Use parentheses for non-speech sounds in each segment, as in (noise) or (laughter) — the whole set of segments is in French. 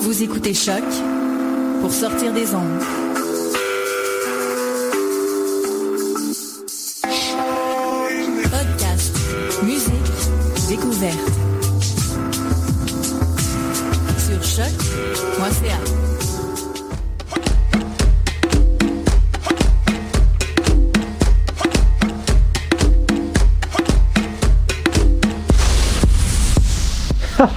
Vous écoutez Choc pour sortir des ondes. Podcast, musique, découverte.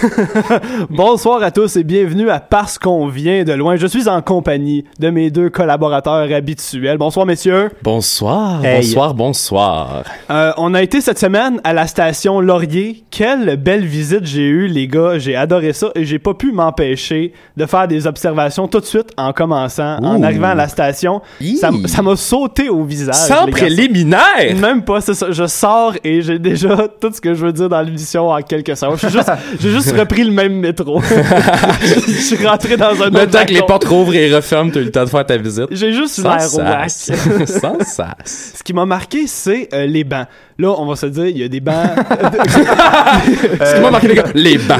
(laughs) Bonsoir à tous et bienvenue à Parce qu'on vient de loin. Je suis en compagnie de mes deux collaborateurs habituels. Bonsoir messieurs. Bonsoir, Hey. bonsoir, bonsoir. Euh, on a été cette semaine à la station Laurier. Quelle belle visite j'ai eue les gars. J'ai adoré ça et j'ai pas pu m'empêcher de faire des observations tout de suite en commençant, en arrivant à la station. Hi. Ça m'a sauté au visage. Sans préliminaire! Même pas, c'est ça. Je sors et j'ai déjà tout ce que je veux dire dans l'émission en quelques secondes. Juste- (laughs) juste (laughs) repris le même métro. (laughs) je suis rentré dans un Le autre temps que les portes rouvrent et referment, t'as eu le temps de faire ta visite. J'ai juste l'air sas. whack. Sans sas. Ce qui m'a marqué, c'est euh, les bancs. Là, on va se dire, il y a des bancs. (laughs) Ce qui m'a marqué, les gars, les bancs.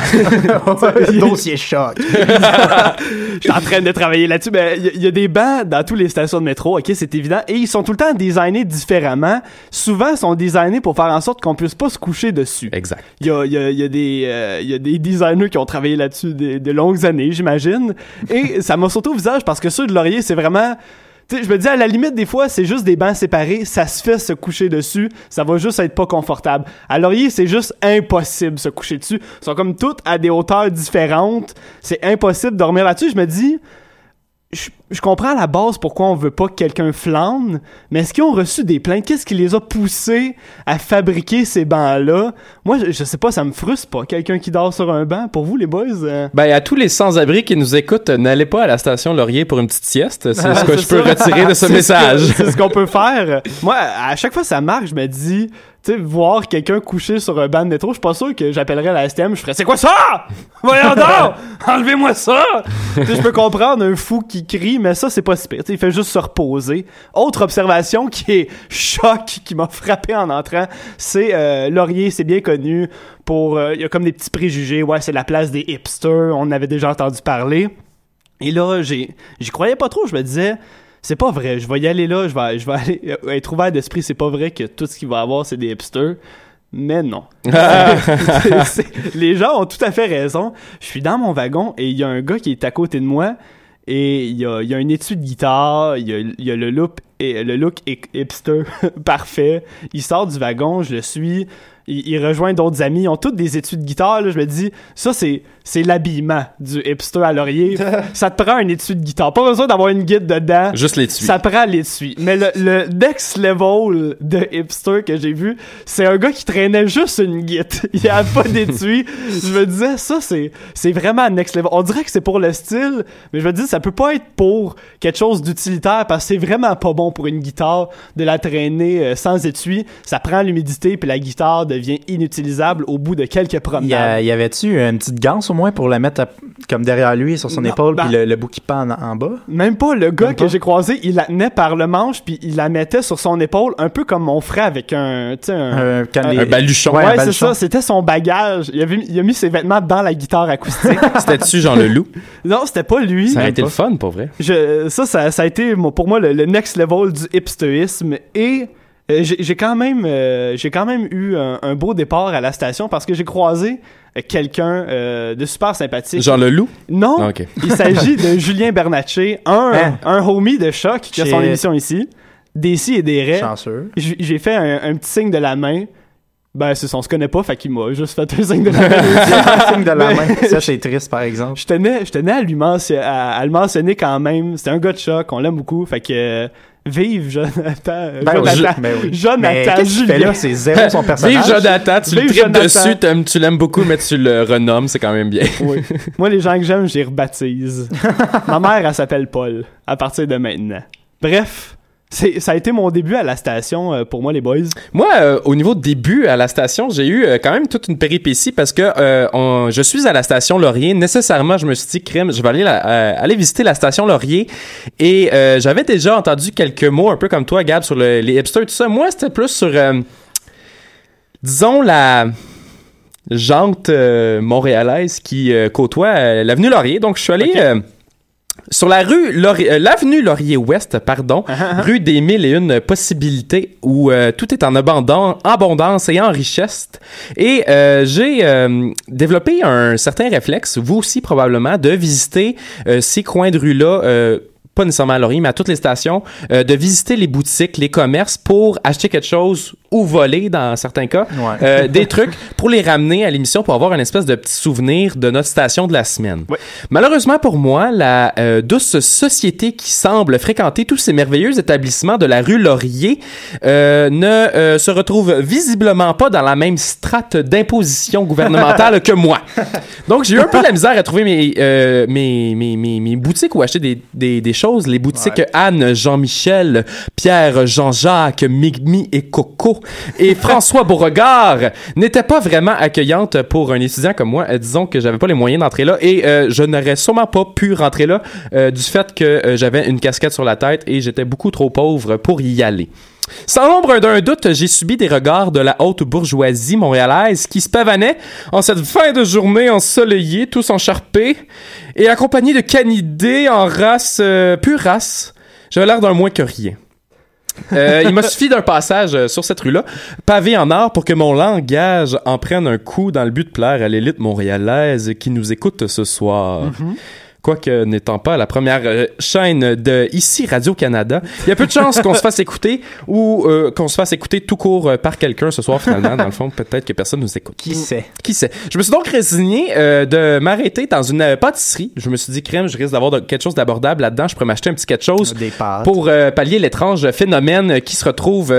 Dossier choc. Je suis en train de travailler là-dessus. Mais il y, a- il y a des bancs dans toutes les stations de métro, ok, c'est évident. Et ils sont tout le temps designés différemment. Souvent, ils sont designés pour faire en sorte qu'on puisse pas se coucher dessus. Exact. Il y a, y a- y a des, euh, il y a des designers qui ont travaillé là-dessus de, de longues années, j'imagine. Et (laughs) ça m'a sauté au visage parce que ceux de Laurier, c'est vraiment... Je me dis, à la limite, des fois, c'est juste des bancs séparés, ça se fait se coucher dessus, ça va juste être pas confortable. À Laurier, c'est juste impossible se coucher dessus. Ils sont comme toutes à des hauteurs différentes. C'est impossible de dormir là-dessus. Je me dis, je, je comprends à la base pourquoi on veut pas que quelqu'un flâne, mais est-ce qu'ils ont reçu des plaintes? Qu'est-ce qui les a poussés à fabriquer ces bancs-là? Moi, je, je sais pas, ça me frustre pas. Quelqu'un qui dort sur un banc. Pour vous, les boys? euh, Ben, à tous les sans-abri qui nous écoutent, n'allez pas à la station Laurier pour une petite sieste. C'est (laughs) ce que je peux retirer de ce (laughs) message. C'est ce qu'on peut faire. Moi, à chaque fois que ça marche, je me dis, tu sais, voir quelqu'un couché sur un banc de métro, je suis pas sûr que j'appellerais la STM, je ferais, c'est quoi ça? Voyons donc! (laughs) Enlevez-moi ça! Je peux comprendre un fou qui crie, mais ça, c'est pas si pire. Il fait juste se reposer. Autre observation qui est choc, qui m'a frappé en entrant, c'est euh, Laurier, c'est bien connu pour, euh, il y a comme des petits préjugés, ouais, c'est la place des hipsters, on avait déjà entendu parler. Et là, j'y croyais pas trop. Je me disais, c'est pas vrai. Je vais y aller là. Je vais, je vais aller euh, être ouvert d'esprit. C'est pas vrai que tout ce qu'il va avoir, c'est des hipsters. Mais non. (laughs) Les gens ont tout à fait raison. Je suis dans mon wagon et il y a un gars qui est à côté de moi et il y a, une étui de guitare. Il y a, le look, et, le look hi- hipster (laughs) parfait. Il sort du wagon. Je le suis. Il, il rejoint d'autres amis. Ils ont toutes des études de guitare. Là. Je me dis, ça, c'est, c'est l'habillement du hipster à Laurier. (laughs) ça te prend une étui de guitare. Pas besoin d'avoir une guide dedans. Juste les dessus. Ça prend l'étui. Mais le, le next level de hipster que j'ai vu, c'est un gars qui traînait juste une guite. (laughs) Il n'y a pas d'étui. je me disais, ça, c'est, c'est vraiment next level. On dirait que c'est pour le style, mais je me dis, ça peut pas être pour quelque chose d'utilitaire parce que c'est vraiment pas bon pour une guitare de la traîner euh, sans étui. Ça prend l'humidité puis la guitare devient inutilisable au bout de quelques Y, a- promenades. y avait-tu une petite ganse au moins pour la mettre à- comme derrière lui sur son Non, épaule ben- puis le, le bout qui pend en, en bas? Même pas le gars Même que j'ai croisé, il la tenait par le manche puis il la mettait sur son épaule, un peu comme mon frère avec un, tu sais, un, Un, quand un les- Un baluchon. Ouais, c'est ça, c'était son bagage. Il, avait, il a mis ses vêtements dans la guitare acoustique. (laughs) C'était dessus, Jean Leloup. non, c'était pas lui. Ça aurait Même été pas. le fun, pour vrai. Je, ça, ça, ça a été pour moi le, le next level du hipsterisme et euh, j'ai quand même euh, j'ai quand même eu un, un beau départ à la station parce que j'ai croisé euh, quelqu'un euh, de super sympathique. Jean Leloup? Non, Ah, il s'agit de (laughs) Julien Bernatchez, un, Hein? un homie de choc qui a son émission ici. Des si et des raies. Chanceux. J'ai fait un, un petit signe de la main. Ben, c'est ça, on se connaît pas, fait qu'il m'a juste fait un signe de la main. (laughs) Signe de la main. Ça, c'est triste, par exemple. Je tenais, je tenais à lui mentionner, à, à le mentionner quand même. C'était un gars de choc, on l'aime beaucoup. Fait que, euh, Vive Jonathan. Ben Jonathan. ben oui. Jonathan Mais Julien. là? C'est zéro son personnage. Vive Jonathan, tu le Vive Jonathan. dessus, tu l'aimes beaucoup, mais tu le renommes, c'est quand même bien. Oui. (laughs) Moi, les gens que j'aime, je les rebaptise. Ma mère, elle s'appelle Paul, à partir de maintenant. Bref, c'est, ça a été mon début à la station euh, pour moi, les boys. Moi, euh, au niveau de début à la station, j'ai eu euh, quand même toute une péripétie parce que on- je suis à la station Laurier. Nécessairement, je me suis dit, crème, je vais aller, la- aller visiter la station Laurier. Et j'avais déjà entendu quelques mots, un peu comme toi, Gab, sur le- les hipsters, tout ça. Moi, c'était plus sur, disons, la jante montréalaise qui côtoie l'avenue Laurier. Donc, je suis allé... sur la rue Laurier, euh, l'avenue Laurier-Ouest, pardon, rue des mille et une possibilités où euh, tout est en abondance, abondance et en richesse. Et euh, j'ai euh, développé un certain réflexe, vous aussi probablement, de visiter ces coins de rue-là. euh, pas nécessairement à Laurier, mais à toutes les stations, euh, de visiter les boutiques, les commerces pour acheter quelque chose ou voler dans certains cas, Ouais. euh, des trucs pour les ramener à l'émission pour avoir une espèce de petit souvenir de notre station de la semaine. Ouais. Malheureusement pour moi, la euh, douce société qui semble fréquenter tous ces merveilleux établissements de la rue Laurier euh, ne euh, se retrouve visiblement pas dans la même strate d'imposition gouvernementale (laughs) que moi. Donc j'ai eu un peu de la misère à trouver mes, euh, mes, mes, mes, mes boutiques où acheter des, des, des choses. Les boutiques Anne, Jean-Michel, Pierre, Jean-Jacques, Migmi et Coco et François Beauregard n'étaient pas vraiment accueillantes pour un étudiant comme moi. Euh, disons que j'avais pas les moyens d'entrer là et euh, je n'aurais sûrement pas pu rentrer là euh, du fait que j'avais une casquette sur la tête et j'étais beaucoup trop pauvre pour y aller. Sans nombre d'un doute, j'ai subi des regards de la haute bourgeoisie montréalaise qui se pavanaient en cette fin de journée ensoleillée, tous encharpés, et accompagnés de canidés en race, pure race. J'avais l'air d'un moins que rien. Euh, il m'a suffi d'un passage euh, sur cette rue-là, pavé en or, pour que mon langage en prenne un coup dans le but de plaire à l'élite montréalaise qui nous écoute ce soir. Quoique n'étant pas la première euh, chaîne de ici Radio-Canada, il y a peu de chances qu'on se fasse écouter ou euh, qu'on se fasse écouter tout court euh, par quelqu'un ce soir finalement. Dans le fond, peut-être que personne nous écoute. Qui sait? Qui sait? Je me suis donc résigné de m'arrêter dans une pâtisserie. Je me suis dit, crème, je risque d'avoir de- quelque chose d'abordable là-dedans. Je pourrais m'acheter un petit quelque chose Des pour pallier l'étrange phénomène qui se retrouve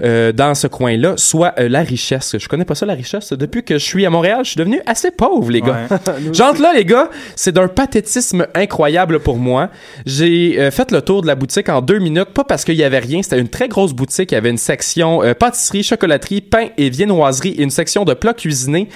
dans ce coin-là, soit la richesse. Je connais pas ça, la richesse. Depuis que je suis à Montréal, je suis devenu assez pauvre, les gars. Ouais. (laughs) J'entre là, les gars, c'est d'un incroyable pour moi. J'ai euh, fait le tour de la boutique en deux minutes, pas parce qu'il y avait rien, c'était une très grosse boutique. Il y avait une section euh, pâtisserie, chocolaterie, pain et viennoiserie et une section de plats cuisinés.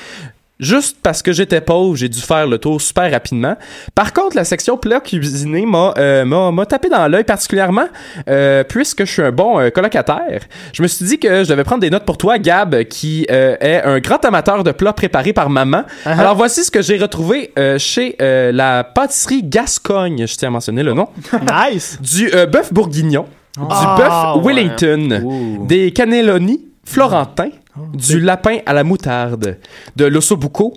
Juste parce que j'étais pauvre, j'ai dû faire le tour super rapidement. Par contre, la section plats cuisinés m'a euh, m'a m'a tapé dans l'œil particulièrement euh, puisque je suis un bon euh, colocataire. Je me suis dit que je devais prendre des notes pour toi, Gab, qui euh, est un grand amateur de plats préparés par maman. Alors voici ce que j'ai retrouvé euh, chez euh, la pâtisserie Gascogne, je tiens à mentionner le nom, (laughs) Nice! du euh, bœuf bourguignon, du Ah, bœuf. Wellington, des cannelloni florentins, du lapin à la moutarde, de l'ossobuco,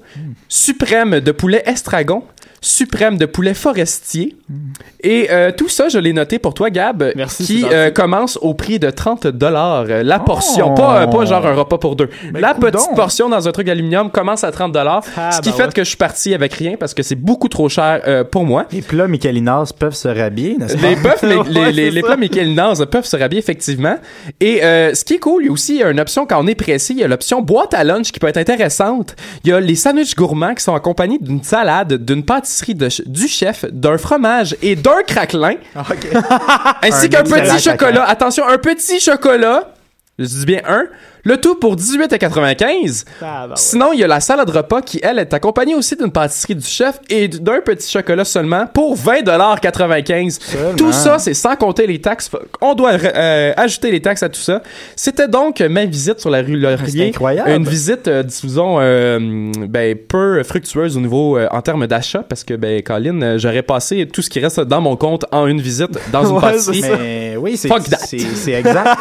suprême de poulet estragon, suprême de poulet forestier. Et euh, tout ça, je l'ai noté pour toi, Gab, Merci, qui euh, commence au prix de 30 dollars la portion. Oh. Pas, euh, pas genre un repas pour deux. Ben, la coudonc. petite portion dans un truc d'aluminium commence à 30 dollars, Ah, ce qui bah fait ouais. que je suis parti avec rien parce que c'est beaucoup trop cher euh, pour moi. Les plats Michelinas peuvent se rhabiller, n'est-ce pas? Les, les, (laughs) les, Ouais, les, les plats Michelinas peuvent se rhabiller, effectivement. Et euh, ce qui est cool, il y a aussi une option quand on est pressé. Il y a l'option boîte à lunch qui peut être intéressante. Il y a les sandwichs gourmands qui sont accompagnés d'une salade, d'une pâtisserie de du chef, d'un fromage et d'un craquelin, (laughs) ainsi Un qu'un petit chocolat. craquelin. Attention, un petit chocolat. Je dis bien un. Le tout pour 18,95. Ah, bah ouais. Sinon, il y a la salade repas qui, elle, est accompagnée aussi d'une pâtisserie du chef et d'un petit chocolat seulement pour 20,95 Tout ça, c'est sans compter les taxes. On doit euh, ajouter les taxes à tout ça. C'était donc ma visite sur la rue C'est Laurier. incroyable. Une visite, euh, disons, euh, ben, peu fructueuse au niveau en termes d'achat parce que, ben, Colin, j'aurais passé tout ce qui reste dans mon compte en une visite dans (laughs) une Ouais, pâtisserie. Mais oui, c'est exact.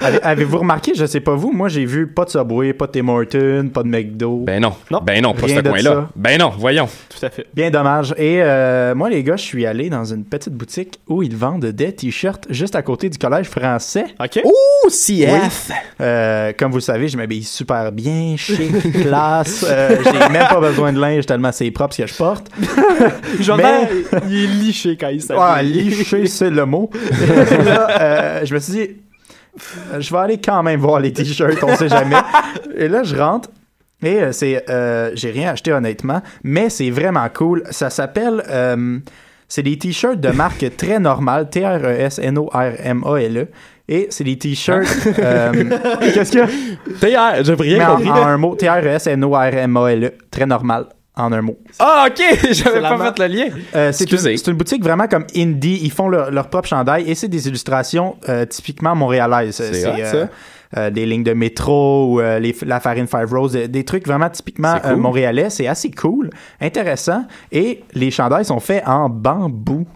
Avez- (laughs) Avez-vous remarqué, je sais pas vous, moi moi, j'ai vu pas de Subway, pas de Tim Hortons, pas de McDo. Ben non. Non. Ben non, pas Rien ce coin-là. Ben non, voyons. Tout à fait. Bien dommage. Et euh, moi, les gars, je suis allé dans une petite boutique où ils vendent des t-shirts juste à côté du collège français. OK. Ouh, CF. Euh, comme vous le savez, je m'habille super bien, chic, (laughs) classe. Euh, j'ai même pas besoin de linge tellement c'est propre ce que je porte. (laughs) Jordan, il est liché quand il s'habille. Ah, liché, c'est le mot. (laughs) Là, euh, je me suis dit, je vais aller quand même voir les t-shirts, on sait jamais. (laughs) Et là, je rentre. Et euh, c'est, euh, j'ai rien acheté honnêtement, mais c'est vraiment cool. Ça s'appelle, euh, c'est des t-shirts de marque (laughs) très normale, T-R-E-S-N-O-R-M-A-L-E. Et c'est des t-shirts. euh, (laughs) Qu'est-ce que TR, j'ai mais rien en, compris. en un mot, T-R-E-S-N-O-R-M-A-L-E. Très normal, en un mot. Ah, ok, (laughs) j'avais pas fait le lien. Euh, c'est Excusez. une, c'est une boutique vraiment comme indie. Ils font leur, leur propre chandail et c'est des illustrations euh, typiquement montréalaises. C'est euh, ça. euh, des lignes de métro ou euh, les- la farine Five Rose, des trucs vraiment typiquement cool. euh, montréalais. C'est assez cool, intéressant. Et les chandails sont faits en bambou.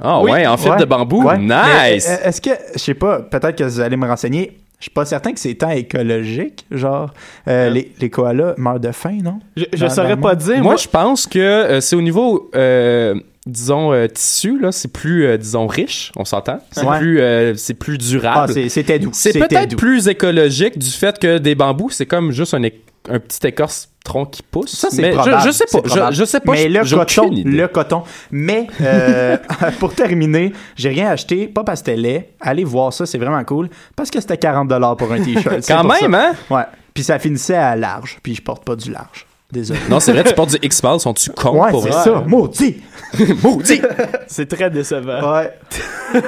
Ah Oui, ouais, en fil ouais, de bambou. ouais. Nice. Est-ce que, je sais pas, peut-être que vous allez me renseigner. Je suis pas certain que c'est tant écologique, genre euh, les, les koalas meurent de faim, non? Je, je Dans- saurais dans pas dire. Moi, Moi, je pense que euh, c'est au niveau, euh, disons, euh, tissu, là, c'est plus, euh, disons, riche, on s'entend. C'est Ouais. plus, euh, c'est plus Ah, durable. c'est- c'était doux. c'est peut-être plus écologique du fait que des bambous, c'est comme juste un, un petit écorce tronc qui pousse. Ça, c'est probable. je, je sais pas. Je, je sais pas. Mais le coton, le coton. Mais euh, (laughs) pour terminer, j'ai rien acheté, pas parce que c'était laid. Allez voir ça, c'est vraiment cool. Parce que c'était 40 pour un t-shirt. (laughs) Quand même, ça. hein? Ouais. Puis ça finissait à large. Puis je porte pas du large. Désolé. Non, c'est vrai, tu portes du X-Files, sont-tu con ouais, pour c'est vrai? ça. Maudit. (laughs) Maudit! c'est très décevant. Ouais. (laughs)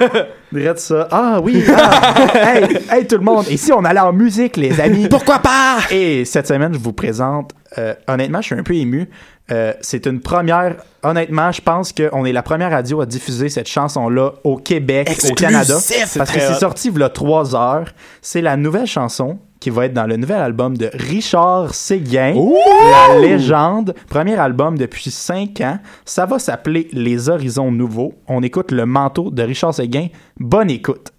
Dirais ça. Ah oui. ah. (laughs) hey, hey, tout le monde. Ici, on allait en musique, les amis. Pourquoi pas? Et cette semaine, je vous présente. euh, honnêtement, je suis un peu ému. Euh, c'est une première. Honnêtement, je pense qu'on est la première radio à diffuser cette chanson-là au Québec, au Canada. Parce que c'est sorti il y a trois heures. C'est la nouvelle chanson qui va être dans le nouvel album de Richard Séguin, la légende. Premier album depuis cinq ans. Ça va s'appeler Les Horizons Nouveaux. On écoute le manteau de Richard Séguin. Bonne écoute.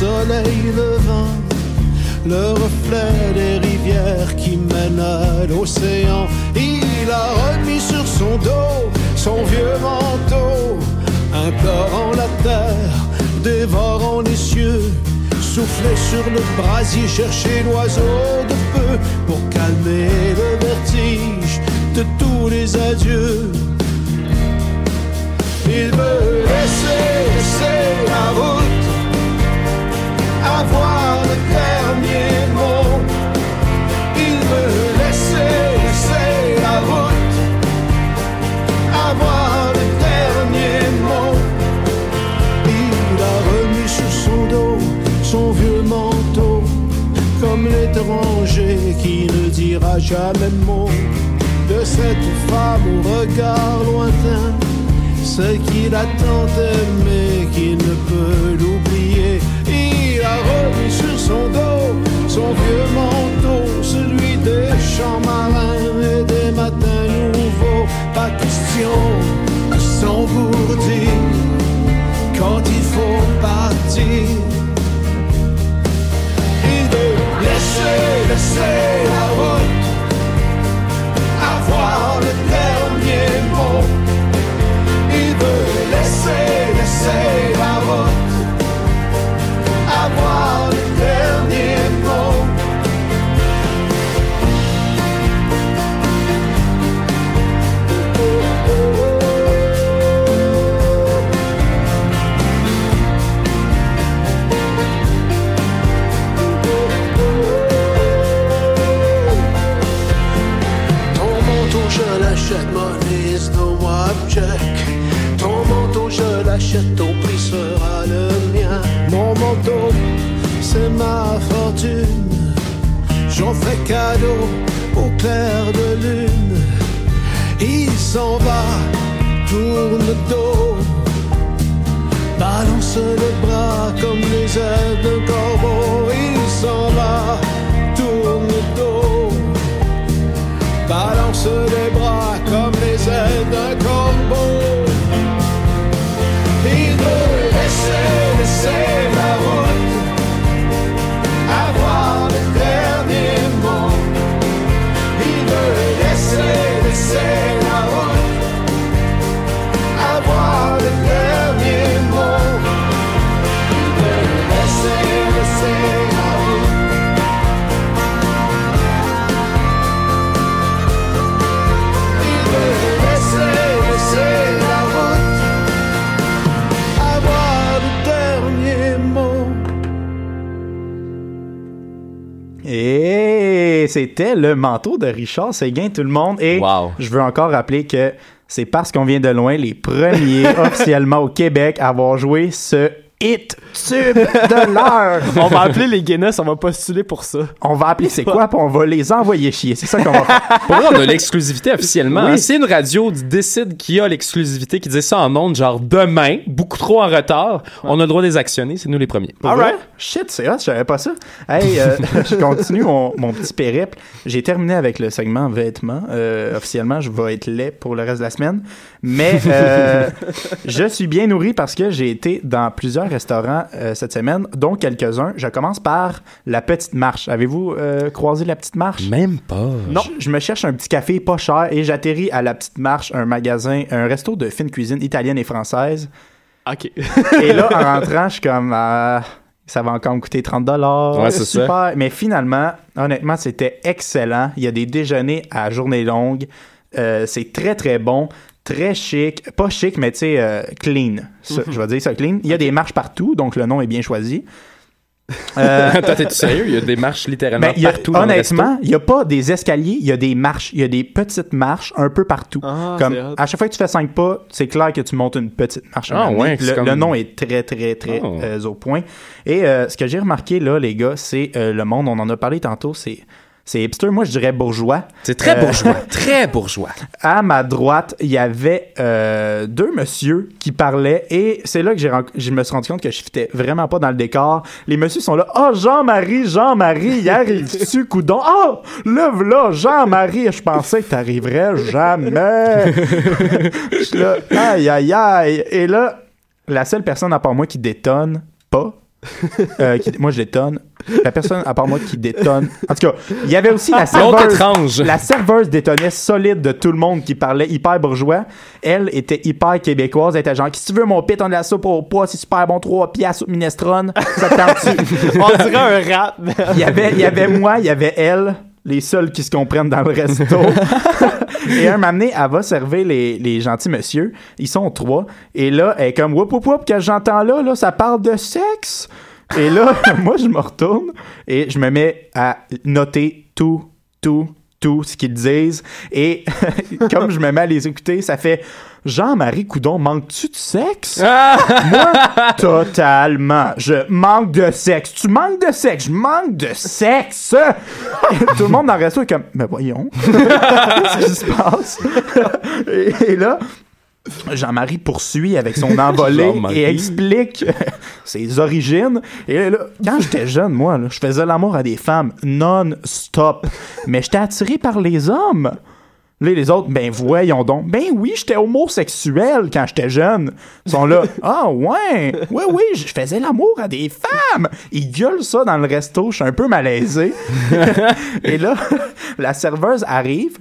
Soleils levants, le reflet des rivières qui mènent à l'océan. Il a remis sur son dos son vieux manteau, implorant la terre, dévorant les cieux souffler sur le brasier, chercher l'oiseau de feu pour calmer le vertige de tous les adieux. Il veut laisser la route, avoir le dernier mot. Il veut laisser, la route, avoir le dernier mot. Il a remis sur son dos son vieux manteau, comme l'étranger qui ne dira jamais mot de cette femme au regard lointain, ce qu'il a tant aimé qu'il ne peut l'oublier. Sur son dos son vieux manteau, celui des champs marins et des matins nouveaux. Pas question de s'engourdir quand il faut partir. Il veut laisser, laisser la route, le c'est ma fortune. J'en fais cadeau au clair de lune. Il s'en va, tourne le dos, balance les bras comme les ailes d'un corbeau. Il s'en va, tourne le dos, balance les bras comme les ailes d'un corbeau. Il veut laisser, laisser c'était le manteau de Richard Séguin, tout le monde. Et Wow. je veux encore rappeler que c'est parce qu'on vient de loin les premiers (laughs) officiellement au Québec à avoir joué ce hit tube de l'heure. On va appeler les Guinness, on va postuler pour ça. On va appeler c'est quoi, puis on va les envoyer chier. C'est ça qu'on va faire. Pour vrai, on a l'exclusivité officiellement. Oui. hein. Si une radio décide qui a l'exclusivité, qui dit ça en ondes, genre demain, beaucoup trop en retard, on a le droit de les actionner, c'est nous les premiers. All right. Shit, c'est hot, je savais pas ça. Hey, euh, (laughs) je continue mon, mon petit périple. J'ai terminé avec le segment vêtements. Euh, officiellement, je vais être laid pour le reste de la semaine. Mais euh, (laughs) je suis bien nourri parce que j'ai été dans plusieurs restaurants euh, cette semaine, dont quelques-uns. Je commence par la petite marche. Avez-vous euh, croisé la petite marche? Même pas. Non. Je, me cherche un petit café pas cher et j'atterris à la petite marche, un magasin, un resto de fine cuisine italienne et française. Ok. (laughs) Et là, en rentrant, je suis comme, ah, ça va encore me coûter 30 dollars. Ouais, c'est ça. super. Mais finalement, honnêtement, c'était excellent. Il y a des déjeuners à journée longue. Euh, c'est très, très bon. Très chic. Pas chic, mais tu sais, euh, clean. Ça, Je vais dire ça, clean. Il y a des marches partout, donc le nom est bien choisi. (laughs) Euh, Attends, t'es-tu sérieux? Il y a des marches littéralement ben, a- partout honnêtement, il n'y a pas des escaliers, il y a des marches. Il y a des petites marches un peu partout. Ah, comme à chaque fois que tu fais 5 pas, c'est clair que tu montes une petite marche. Ah, ouais, le, comme- le nom est très, très, très Oh. euh, au point. Et euh, ce que j'ai remarqué là, les gars, c'est le monde, on en a parlé tantôt, c'est. C'est hipster, moi je dirais bourgeois. C'est très Euh, bourgeois. (laughs) Très bourgeois. À ma droite, il y avait euh, deux messieurs qui parlaient et c'est là que je me suis rendu compte que je fitais vraiment pas dans le décor. Les messieurs sont là. Oh, Jean-Marie, Jean-Marie, hier tu (laughs) coudon? Oh, lève là, Jean-Marie. Je pensais que t'arriverais jamais. je suis là, aïe, aïe, aïe. Et là, la seule personne à part moi qui détonne pas, euh, qui- moi je détonne. La personne à part moi qui détonne. En tout cas, il y avait aussi la (laughs) serveuse. étrange. La serveuse détonnait solide de tout le monde qui parlait hyper bourgeois. Elle était hyper québécoise. Elle était genre, si tu veux mon pit, on a la soupe au poids, c'est super bon, 3 piastres minestrone. Ça te? (laughs) On dirait un rat. il, y avait, il y avait moi, il y avait elle, les seuls qui se comprennent dans le resto. (laughs) et un donné, elle va servir les, les gentils monsieur. Ils sont trois. Et là, elle est comme, whoop, whoop, whoop, que j'entends là, là, ça parle de sexe. Et là, (laughs) moi, je me retourne et je me mets à noter tout, tout, tout ce qu'ils disent. Et (laughs) comme je me mets à les écouter, ça fait Jean-Marie Coudon, manques-tu de sexe? (laughs) Moi, totalement. Je manque de sexe. Tu manques de sexe. Je manque de sexe. (laughs) Tout le monde dans le resto est comme, mais voyons. (laughs) Qu'est-ce qui se passe? et, et là, Jean-Marie poursuit avec son envolée et explique ses origines. Et là, quand j'étais jeune, moi, là, je faisais l'amour à des femmes non-stop. Mais j'étais attiré par les hommes. Là, les autres, ben voyons donc. Ben oui, j'étais homosexuel quand j'étais jeune. Ils sont là. (laughs) Ah ouais, oui, oui, je faisais l'amour à des femmes. Ils gueulent ça dans le resto. Je suis un peu malaisé. (laughs) et là, la serveuse arrive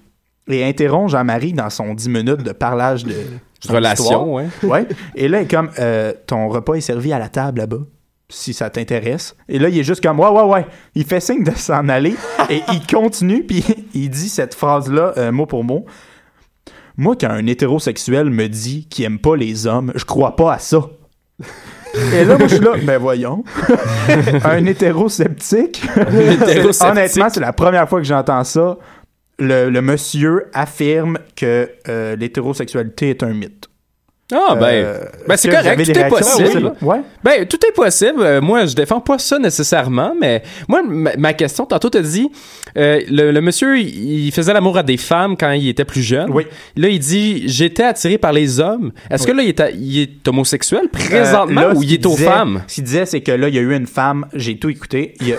et interrompt Jean-Marie dans son 10 minutes de parlage de Relation, ouais. Ouais. Et là, il est comme, euh, ton repas est servi à la table là-bas, si ça t'intéresse. Et là, il est juste comme, ouais, ouais, ouais. Il fait signe de s'en aller (laughs) et il continue, puis (laughs) il dit cette phrase-là, euh, mot pour mot. Moi, quand un hétérosexuel me dit qu'il aime pas les hommes, je crois pas à ça. (laughs) Et là, moi, je suis là, ben voyons. un hétérosceptique. Honnêtement, c'est la première fois que j'entends ça. Le, le monsieur affirme que euh, l'hétérosexualité est un mythe. Ah, ben, Euh, ben c'est correct, tout est possible. Oui, Ouais. Ben, tout est possible. Euh, moi, je défends pas ça nécessairement, mais moi, ma, ma question, tantôt, t'as dit, euh, le, le monsieur, il il faisait l'amour à des femmes quand il était plus jeune. Oui. Là, il dit, j'étais attiré par les hommes. Est-ce que là, il est, à- il est homosexuel présentement là, ou il est aux disait- femmes? Ce qu'il disait, c'est que là, il y a eu une femme, j'ai tout écouté. Il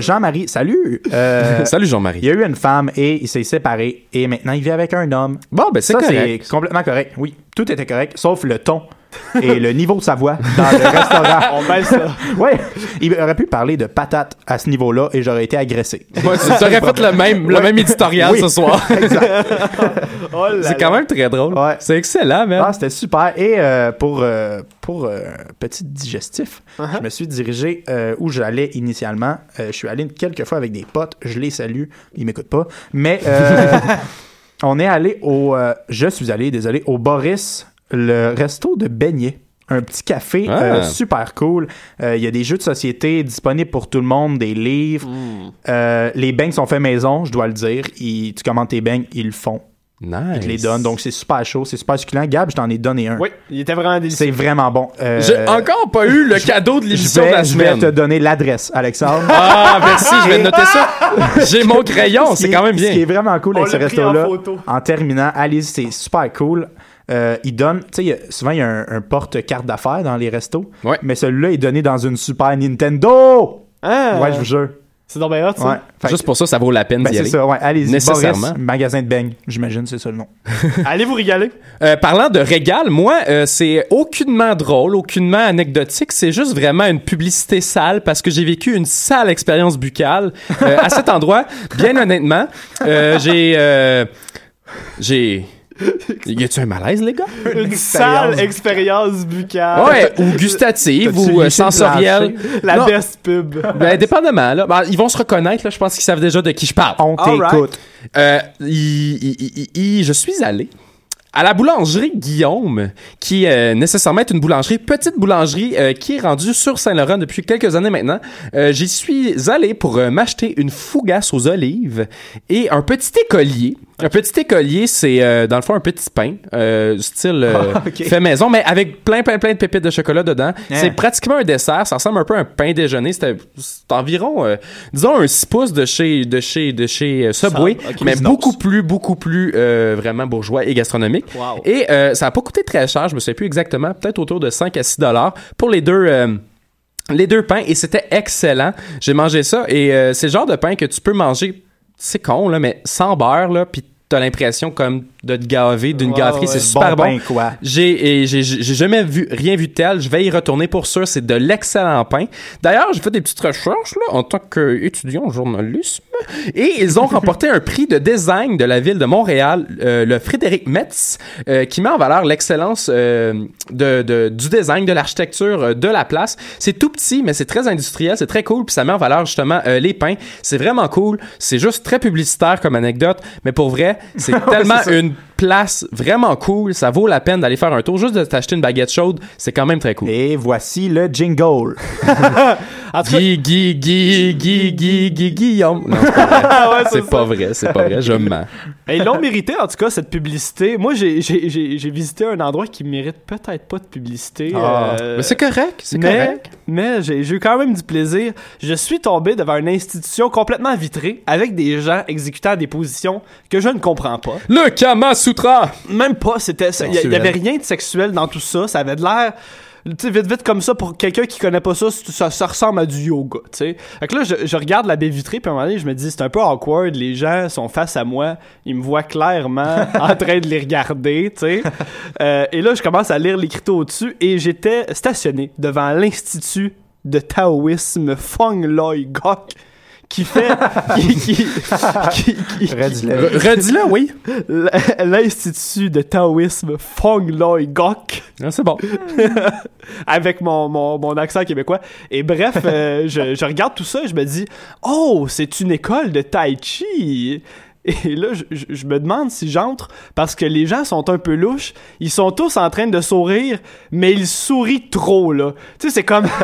Jean-Marie, salut! (laughs) Salut, il Jean-Marie. y a eu une femme et il s'est séparé et maintenant il vit avec un homme. Bon, ben, c'est Ça, c'est correct. complètement correct. Oui, tout était correct, sauf le ton et le niveau de sa voix dans le restaurant. (laughs) On baisse ça. Ouais, il aurait pu parler de patates à ce niveau-là et j'aurais été agressé. Ouais, tu aurais fait le même, le même éditorial Oui. ce soir. (laughs) (laughs) Oh C'est quand même très drôle. Ouais. C'est excellent, man. Ah, c'était super. Et euh, pour, euh, pour euh, petit digestif, Uh-huh. je me suis dirigé euh, où j'allais initialement. Euh, je suis allé quelques fois avec des potes. Je les salue. Ils m'écoutent pas. Mais euh, on est allé au... euh, je suis allé, désolé, au Boris, le resto de beignets. Un petit café Ah. euh, super cool. Euh, Il y a des jeux de société disponibles pour tout le monde, des livres. Hmm. Les beignes sont faits maison, je dois le dire. Ils- tu commandes tes beignes, ils le font. Nice. Ils te les donnent. Donc c'est super chaud, c'est super succulent. Gab, je t'en ai donné un. Oui, il était vraiment délicieux. C'est vraiment bon. Euh, J'ai encore pas eu le cadeau de l'émission de la je vais semaine. te donner l'adresse, Alexandre. Ah, merci, je vais noter ça. (laughs) J'ai mon crayon, c'est est- quand même Ce qui bien. est vraiment cool On avec ce en resto-là. En terminant, allez c'est super cool. Euh, il donne, tu sais, il y a- souvent il y a un, un porte-carte d'affaires dans les restos. Ouais. Mais celui-là est donné dans une Super Nintendo. Ah, Ouais, je vous jure. C'est donc bien hot, ça. Ouais. Fait que- Juste pour ça, ça vaut la peine ben, d'y c'est aller. ça, ouais. Allez-y. Nécessairement. Boris, magasin de beignes. J'imagine, c'est ça le nom. (laughs) Allez vous régaler. Euh, parlant de régal, moi, euh, c'est aucunement drôle, aucunement anecdotique. C'est juste vraiment une publicité sale parce que j'ai vécu une sale expérience buccale euh, à cet endroit. (laughs) Bien honnêtement, euh, j'ai... euh, j'ai... (laughs) Y a-tu un malaise, les gars? Une sale expérience buccale. Ouais, ou gustative, ou euh, sensorielle. La Non. best pub. Ben, dépendamment, là. Ben, ils vont se reconnaître, là. Je pense qu'ils savent déjà de qui je parle. On t'écoute. Euh, je suis allé à la boulangerie Guillaume, qui euh, nécessairement est une boulangerie, petite boulangerie euh, qui est rendue sur Saint-Laurent depuis quelques années maintenant. Euh, J'y suis allé pour euh, m'acheter une fougasse aux olives et un petit écolier. Un petit écolier, c'est euh, dans le fond un petit pain, euh, style euh, Ah, fait maison, mais avec plein, plein, plein de pépites de chocolat dedans. Hein. C'est pratiquement un dessert. Ça ressemble un peu à un pain déjeuner. C'est environ, euh, disons, un 6 pouces de chez, de chez, de chez euh, Subway, mais beaucoup plus, beaucoup plus euh, vraiment bourgeois et gastronomique. Wow. Et euh, ça a pas coûté très cher, je me souviens plus exactement, peut-être autour de 5 à 6 dollars pour les deux. euh, les deux pains et c'était excellent. J'ai mangé ça et euh, c'est le genre de pain que tu peux manger, c'est con là, mais sans beurre là, puis t'as l'impression comme de te gaver d'une Ouais, gâterie, ouais. c'est super bon. pain, quoi. J'ai j'ai j'ai jamais vu rien vu de tel. Je vais y retourner pour sûr. C'est de l'excellent pain. D'ailleurs, j'ai fait des petites recherches là en tant qu'étudiant en journalisme et ils ont remporté un prix de design de la ville de Montréal, euh, le Frédéric Metz, euh, qui met en valeur l'excellence euh, de, de- du design, de l'architecture de la place. C'est tout petit, mais c'est très industriel, c'est très cool, puis ça met en valeur justement les pains. C'est vraiment cool. C'est juste très publicitaire comme anecdote, mais pour vrai, c'est (laughs) tellement une place vraiment cool. Ça vaut la peine d'aller faire un tour. Juste de t'acheter une baguette chaude, c'est quand même très cool. Et voici le jingle. (laughs) En tout cas, Guy, Guy, Guy, Guy, Guy, Guy, Guillaume. Non, c'est pas vrai. (laughs) Ouais, C'est pas vrai, c'est pas vrai, je (laughs) mens. Ils l'ont mérité, en tout cas, cette publicité. Moi, j'ai- j'ai j'ai- j'ai visité un endroit qui mérite peut-être pas de publicité. Ah. euh, Mais c'est correct, c'est mais, correct. mais j'ai j'ai eu quand même du plaisir. Je suis tombé devant une institution complètement vitrée avec des gens exécutant des positions que je ne comprends pas. Le Kama Sutra! Même pas, c'était il y, y avait rien de sexuel dans tout ça, ça avait de l'air tu sais vite vite comme ça pour quelqu'un qui connaît pas ça, ça, ça ressemble à du yoga, tu sais. Fait que là je, je regarde la baie vitrée puis à un moment donné, je me dis c'est un peu awkward, les gens sont face à moi, ils me voient clairement (laughs) en train de les regarder, tu sais. Euh, et là je commence à lire l'écriteau au-dessus et j'étais stationné devant l'institut de taoïsme Feng Loi Gok qui fait qui, qui, qui- qui- Redis-le. Re- Redis-le, oui. l'institut de taoïsme Feng Loi Gok Ah, C'est bon. (laughs) avec mon, mon, mon accent québécois. Et bref, euh, je, je regarde tout ça et je me dis Oh, c'est une école de Tai Chi. Et là, je, me demande si j'entre parce que les gens sont un peu louches. Ils sont tous en train de sourire, mais ils sourient trop, là. Tu sais, c'est comme... (laughs)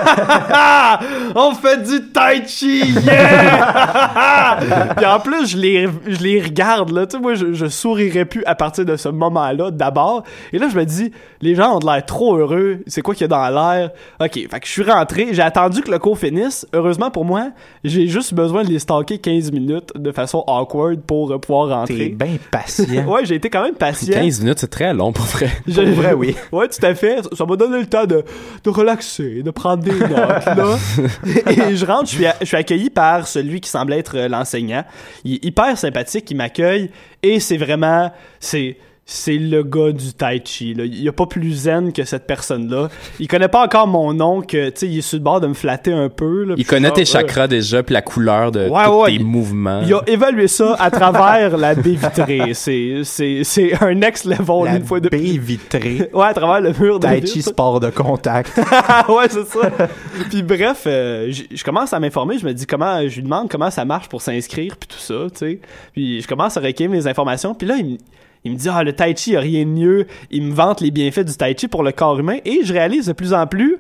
(laughs) On fait du tai chi, yeah! (laughs) Puis en plus, je les, je les regarde, là. Tu sais, moi, je, je sourirais plus à partir de ce moment-là, d'abord. Et là, je me dis, les gens ont de l'air trop heureux. C'est quoi qu'il y a dans l'air? OK, fait que je suis rentré. J'ai attendu que le cours finisse. Heureusement pour moi, j'ai juste besoin de les stalker 15 minutes de façon awkward pour euh, pouvoir T'es rentrer. bien patient. (laughs) Ouais, j'ai été quand même patient. 15 minutes, c'est très long pour vrai. Pour vrai, oui. (laughs) Ouais, tout à fait. Ça- m'a donné le temps de, de relaxer, de prendre des notes, là. (laughs) Et je rentre, je suis, je suis accueilli par celui qui semble être euh, l'enseignant. Il est hyper sympathique, il m'accueille et c'est vraiment, c'est, c'est le gars du tai chi, là. Il y a pas plus zen que cette personne-là. Il connaît pas encore mon nom que, tu sais, il est sur le bord de me flatter un peu, là. Il connaît tes chakras déjà, puis la couleur de Ouais, tous ouais, tes il- mouvements. Il a évalué ça à travers la baie vitrée. (laughs) C'est, c'est, c'est un next level La une fois de baie plus. vitrée. (laughs) Ouais, à travers le mur de Tai chi sport de contact. (laughs) ouais, c'est ça. puis bref, euh, je commence à m'informer. Je me dis comment, je lui demande comment ça marche pour s'inscrire, puis tout ça, tu sais. Puis je commence à recueillir mes informations. Puis là, il, me- il me dit ah le tai chi y a rien de mieux. Il me vante les bienfaits du tai chi pour le corps humain. Et je réalise de plus en plus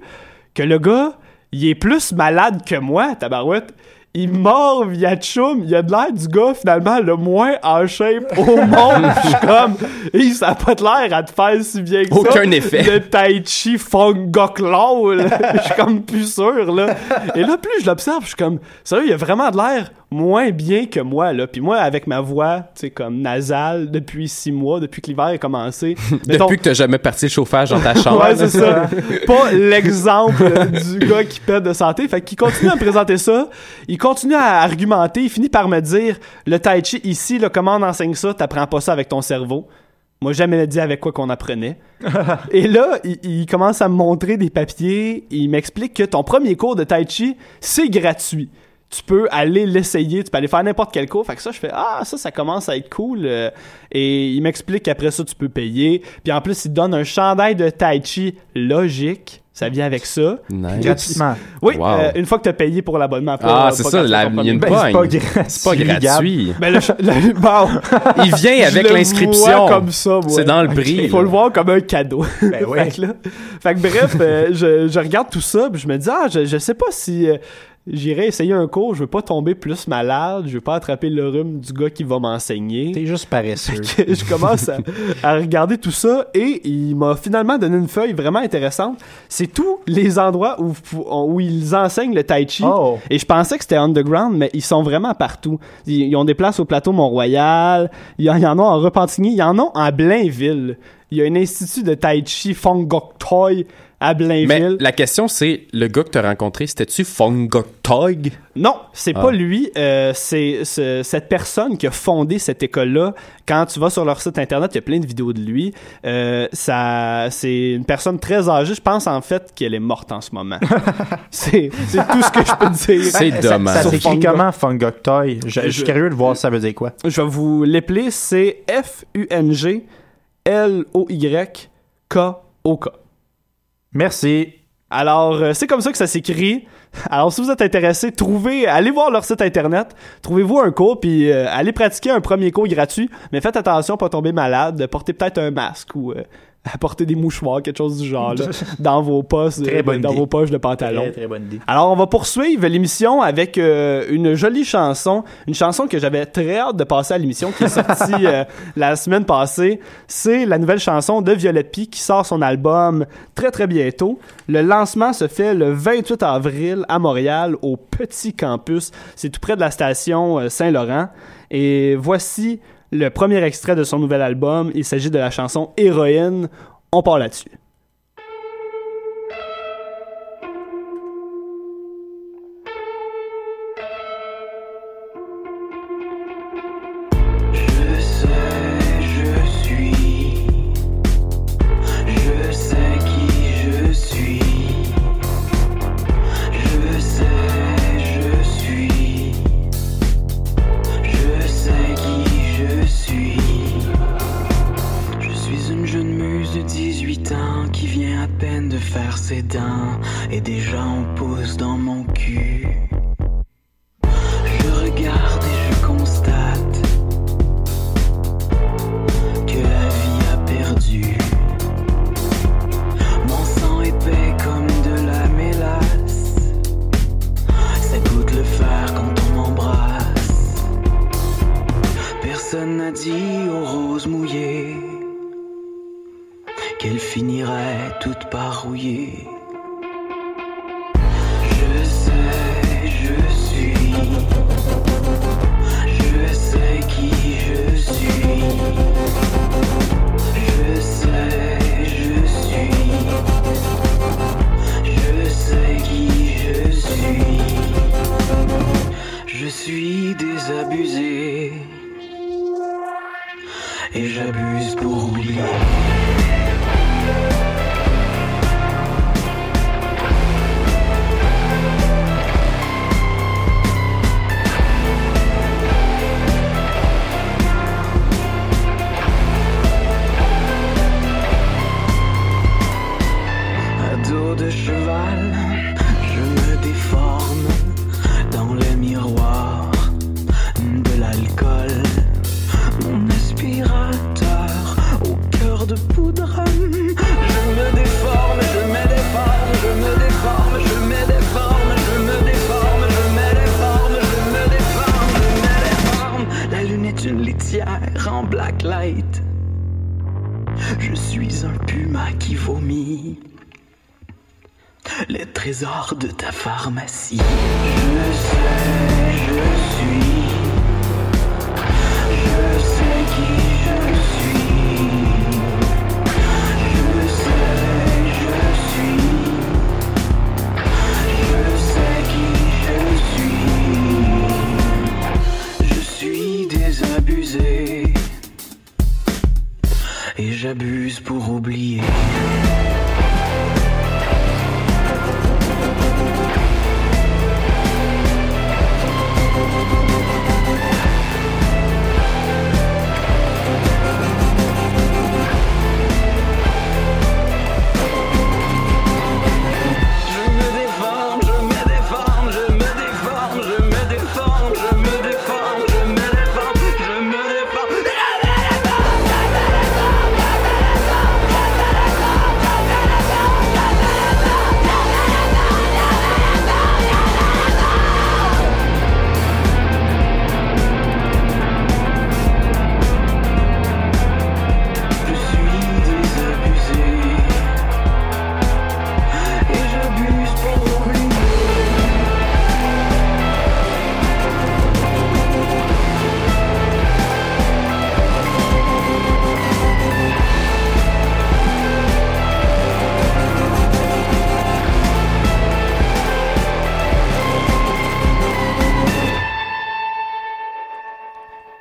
que le gars, il est plus malade que moi, tabarouette. Il mord via chum, il a de l'air du gars finalement le moins en shape au monde. (laughs) Je suis comme, et ça a pas de l'air à te faire si bien que ça. Aucun effet. Le Tai Chi Fong Gok. (laughs) Je suis comme plus sûr, là. Et là, plus je l'observe, je suis comme, sérieux, il a vraiment de l'air moins bien que moi, là. Puis moi, avec ma voix, tu sais, comme nasale, depuis six mois, depuis que l'hiver a commencé. (laughs) mettons- Depuis que t'as jamais parti le chauffage dans ta (laughs) chambre. Ouais, c'est ça. Pas l'exemple du gars qui pète de santé. Fait qu'il continue à me présenter ça. Il continue à argumenter. Il finit par me dire le tai chi ici, là, comment on enseigne ça? T'apprends pas ça avec ton cerveau. Moi, jamais dit avec quoi qu'on apprenait. (laughs) Et là, il, il commence à me montrer des papiers. Il m'explique que ton premier cours de tai chi, c'est gratuit. Tu peux aller l'essayer, tu peux aller faire n'importe quel cours. Fait que ça, je fais Ah, ça, ça commence à être cool. Euh, Et il m'explique qu'après ça, tu peux payer. Puis en plus, il te donne un chandail de tai chi logique. Ça vient avec ça. Nice. Gratuitement. Oui, Wow. euh, une fois que tu as payé pour l'abonnement. Ah, pas c'est ça, la- il y a une premier- Ben, c'est pas, C'est gratuit. (laughs) Ben, le, le- bon, Il vient avec l'inscription. comme ça, moi. C'est dans le prix. Il faut là. le voir comme un cadeau. Ben (laughs) oui. fait, que là- fait que bref, euh, je, je regarde tout ça, puis je me dis, ah, je, je sais pas si euh, j'irai essayer un cours, je veux pas tomber plus malade, je veux pas attraper le rhume du gars qui va m'enseigner. T'es juste paresseux. (laughs) je commence à, à regarder tout ça et il m'a finalement donné une feuille vraiment intéressante. C'est tous les endroits où, où ils enseignent le tai chi. Oh. Et je pensais que c'était underground, mais ils sont vraiment partout. Ils, ils ont des places au plateau Mont-Royal, il y, en- a en Repentigny, il y en a en Blainville. Il y a un institut de tai chi Fong Gok à Mais Blainville. la question, c'est le gars que t'as rencontré, c'était-tu Fongotog? Non, c'est Ah. pas lui. euh, c'est cette personne qui a fondé cette école-là. Quand tu vas sur leur site internet, il y a plein de vidéos de lui. Euh, ça, c'est une personne très âgée. Je pense en fait qu'elle est morte en ce moment. (laughs) c'est tout ce que je peux dire. C'est Ça- dommage. Ça, Sur s'écrit comment, Fungoktoy? Je, je suis curieux de voir ça veut dire quoi. Je vais vous l'épeler. C'est F U N G L O Y K O K. Merci. Alors, euh, c'est comme ça que ça s'écrit. Alors, si vous êtes intéressé, trouvez, allez voir leur site internet, trouvez-vous un cours, puis euh, allez pratiquer un premier cours gratuit, mais faites attention pas tomber malade, portez peut-être un masque ou euh, apportez des mouchoirs, quelque chose du genre, là, (laughs) dans vos poches, Très euh, bonne dans idée. vos poches de pantalon. Très, très bonne idée. Alors, on va poursuivre l'émission avec euh, une jolie chanson, une chanson que j'avais très hâte de passer à l'émission, qui est sortie (laughs) euh, la semaine passée. C'est la nouvelle chanson de Violette Pie qui sort son album très très bientôt. Le lancement se fait le 28 avril à Montréal au Petit Campus. C'est tout près de la station Saint-Laurent. Et voici le premier extrait de son nouvel album. Il s'agit de la chanson Héroïne. On part là-dessus. Les trésors de ta pharmacie. Je sais, je suis.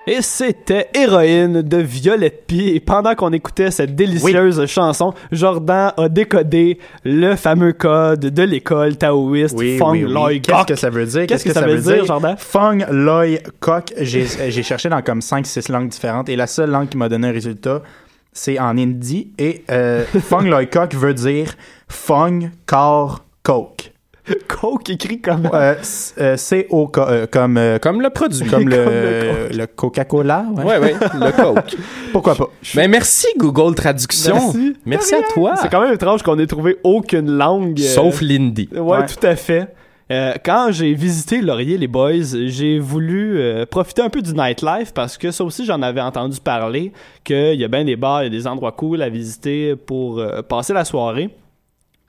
Et c'était Héroïne de Violette Pie. Et pendant qu'on écoutait cette délicieuse chanson, Jordan a décodé le fameux code de l'école taoïste Fong Loi Qu'est-ce que ça veut dire? Qu'est-ce que ça veut dire, Jordan? Fong Loi Kok. J'ai j'ai cherché dans comme 5-6 langues différentes et la seule langue qui m'a donné un résultat, c'est en hindi. Et euh, Fong (laughs) Loi Kok veut dire Fong Car Coke. (laughs) Coke écrit comme... Euh, c- C-O-K, euh, comme, euh, Comme le produit. comme (laughs) comme le, Coca-Cola. ouais. Ouais, ouais, le coke. (laughs) Pourquoi pas? Mais merci Google Traduction. Merci. Merci à toi. C'est quand même étrange qu'on ait trouvé aucune langue. Sauf l'indie. Ouais, Ouais. tout à fait. Quand j'ai visité Laurier, les boys, j'ai voulu profiter un peu du nightlife parce que ça aussi, j'en avais entendu parler, qu'il y a bien des bars, il y a des endroits cool à visiter pour passer la soirée.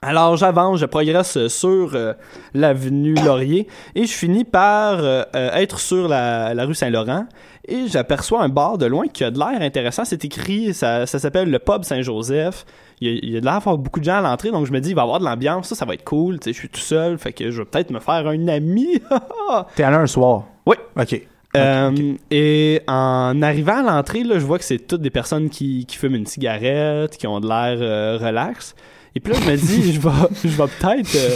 Alors j'avance, je progresse sur euh, l'avenue Laurier et je finis par euh, euh, être sur la, la rue Saint-Laurent et j'aperçois un bar de loin qui a de l'air intéressant. C'est écrit, ça, ça s'appelle le Pub Saint-Joseph. Il y, a, il y a de l'air d'avoir beaucoup de gens à l'entrée, donc je me dis, il va y avoir de l'ambiance, ça, ça va être cool. Tu sais, je suis tout seul, fait que je vais peut-être me faire un ami. (laughs) T'es allé un soir? Oui. OK. Euh, Et en arrivant à l'entrée, je vois que c'est toutes des personnes qui, qui fument une cigarette, qui ont de l'air euh, relax. Et puis là, je me dis, je vais, je vais peut-être, euh,